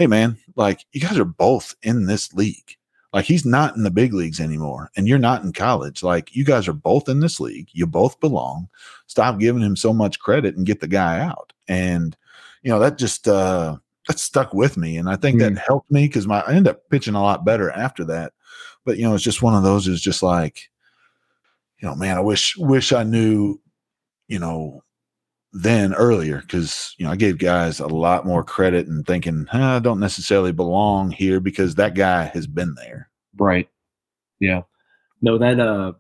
hey man like you guys are both in this league. Like he's not in the big leagues anymore and you're not in college. Like you guys are both in this league. You both belong. Stop giving him so much credit and get the guy out. And you know that just uh that stuck with me and i think that helped me because my i ended up pitching a lot better after that. But you know it's just one of those is just like you know man i wish wish i knew you know then earlier because you know I gave guys a lot more credit and thinking I don't necessarily belong here because that guy has been there. Right. Yeah. No, that uh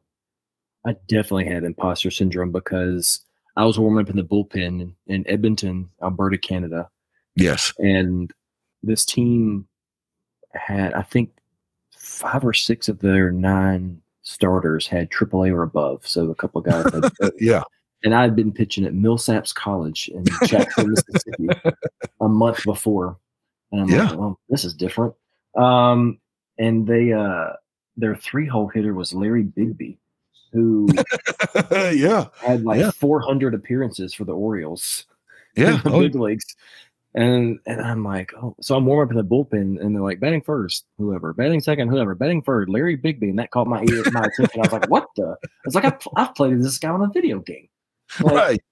I definitely had imposter syndrome because I was warming up in the bullpen in, Edmonton, Alberta, Canada, Yes. and this team had I think five or six of their nine starters had AAA or above. So a couple of guys had yeah. And I had been pitching at Millsaps College in Jackson, Mississippi, a month before. And I'm Yeah. like, well, this is different. Um, and they, uh, their three hole hitter was Larry Bigbie, who yeah, had like Yeah. 400 appearances for the Orioles yeah. in the Oh, big leagues. And and I'm like, oh, so I'm warming up in the bullpen, and they're like batting first, whoever, batting second, whoever, batting third, Larry Bigbie, and that caught my ear, my attention. I was like, what the? It's like I've, I've played this guy on a video game. Like, right.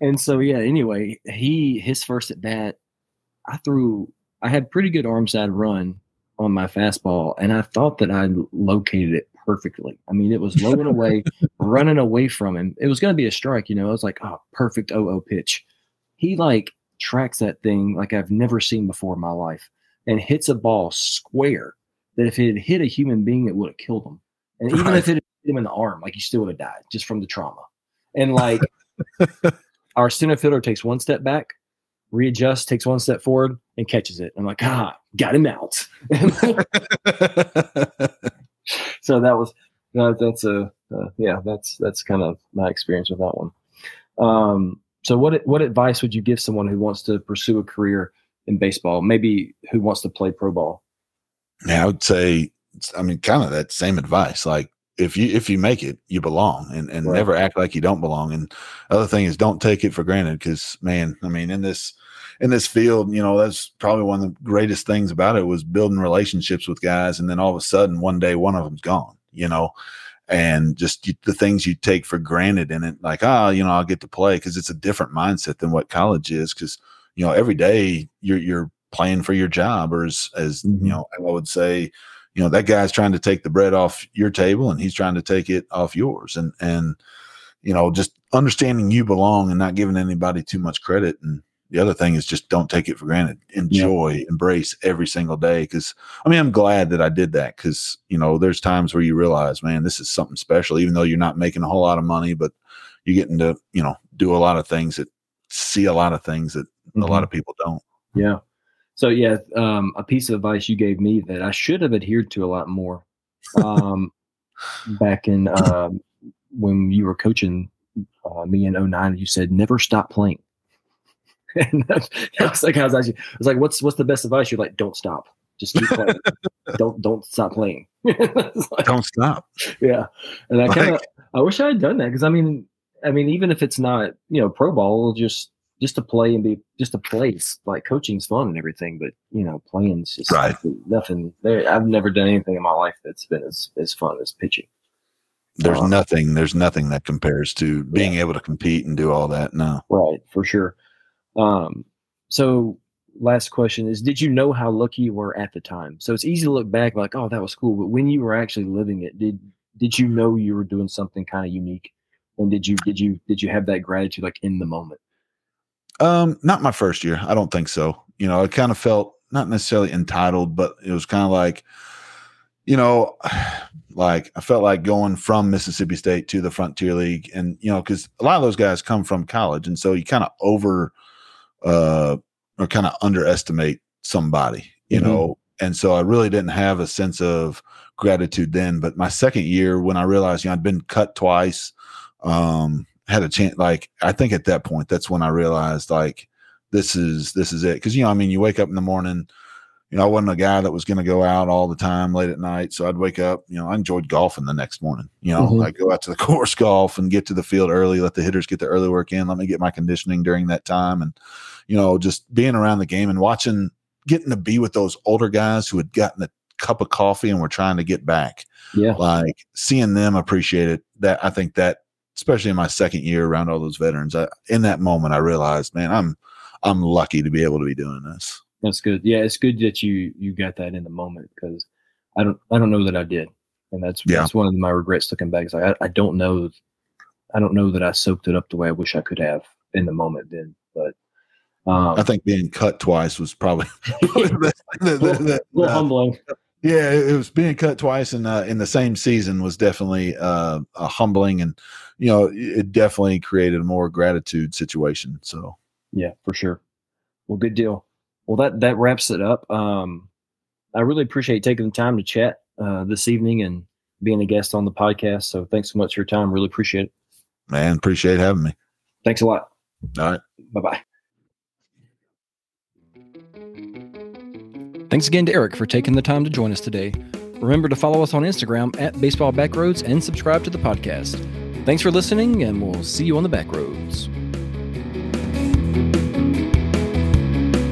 and so yeah, anyway, he his first at bat, I threw I had pretty good arm side run on my fastball, and I thought that I located it perfectly. I mean, it was low and away, running away from him. It was gonna be a strike, you know. I was like, oh, perfect OO pitch. He like tracks that thing like I've never seen before in my life and hits a ball square that if it had hit a human being, it would have killed him. And even Right. if it hit him in the arm, like he still would have died just from the trauma. And like our center fielder takes one step back, readjusts, takes one step forward, and catches it. I'm like, ah, got him out. so that was uh, that's a uh, yeah, that's that's kind of my experience with that one. Um, so what what advice would you give someone who wants to pursue a career in baseball, maybe who wants to play pro ball? Yeah, I would say, I mean, kind of that same advice. Like, if you if you make it, you belong, and and Right. never act like you don't belong. And other thing is, don't take it for granted. Because man, I mean, in this in this field, you know, that's probably one of the greatest things about it was building relationships with guys, and then all of a sudden, one day, one of them's gone. You know. And just you, the things you take for granted in it, like, ah, you know, I'll get to play because it's a different mindset than what college is. Because you know, every day you're you're playing for your job, or as as you know, I would say, you know, that guy's trying to take the bread off your table, and he's trying to take it off yours, and and you know, just understanding you belong and not giving anybody too much credit. And the other thing is just don't take it for granted. Enjoy, embrace every single day. Because I mean, I'm glad that I did that. Because you know, there's times where you realize, man, this is something special. Even though you're not making a whole lot of money, but you're getting to you know do a lot of things that see a lot of things that a lot mm-hmm. of people don't. Yeah. So yeah, um, a piece of advice you gave me that I should have adhered to a lot more um, back in um, when you were coaching uh, me in 09, You said never stop playing. and that's, like I was actually, I was like, what's what's the best advice? You're like, don't stop, just keep playing. don't don't stop playing. Like- Don't stop. yeah, and I kind of I wish I had done that because I mean I mean even if it's not you know pro ball just just to play and be just a place. like coaching's fun and everything but you know playing's just Right. nothing there I've never done anything in my life that's been as, as fun as pitching There's Uh, nothing. There's nothing that compares to being able to compete and do all that. No. right for sure um so last question is did you know how lucky you were at the time so it's easy to look back like oh that was cool but when you were actually living it did did you know you were doing something kind of unique and did you did you did you have that gratitude like in the moment Um, not my first year. I don't think so. You know, I kind of felt not necessarily entitled, but it was kind of like, you know, like I felt like going from Mississippi State to the Frontier League, and you know, because a lot of those guys come from college, and so you kind of over, uh, or kind of underestimate somebody, you Mhm. know, and so I really didn't have a sense of gratitude then. But my second year, when I realized, you know, I'd been cut twice, um, had a chance. Like I think at that point, that's when I realized, like, this is this is it. Because you know, I mean, you wake up in the morning. You know, I wasn't a guy that was going to go out all the time late at night. So I'd wake up. You know, I enjoyed golfing the next morning. You know, Mhm. I'd go out to the course golf and get to the field early. Let the hitters get the early work in. Let me get my conditioning during that time, and you know, just being around the game and watching, getting to be with those older guys who had gotten a cup of coffee and were trying to get back yeah like seeing them appreciate it that i think that especially in my second year around all those veterans I, in that moment i realized man i'm i'm lucky to be able to be doing this That's good. Yeah, it's good that you you got that in the moment because I don't I don't know that I did, and that's Yeah. that's one of my regrets looking back. Is like I, I don't know, I don't know that I soaked it up the way I wish I could have in the moment. Then, but um, i think being cut twice was probably the- the- the- the- a little uh, humbling. Yeah it was being cut twice in uh, in the same season was definitely uh, a humbling and you know it definitely created a more gratitude situation so Yeah, for sure. Well, good deal. Well, that that wraps it up. Um, I really appreciate taking the time to chat uh, this evening and being a guest on the podcast. So, thanks so much for your time. Really appreciate it. Man, appreciate having me. Thanks a lot. All right. Bye bye. Thanks again to Eric for taking the time to join us today. Remember to follow us on Instagram at Baseball Backroads and subscribe to the podcast. Thanks for listening, and we'll see you on the back roads.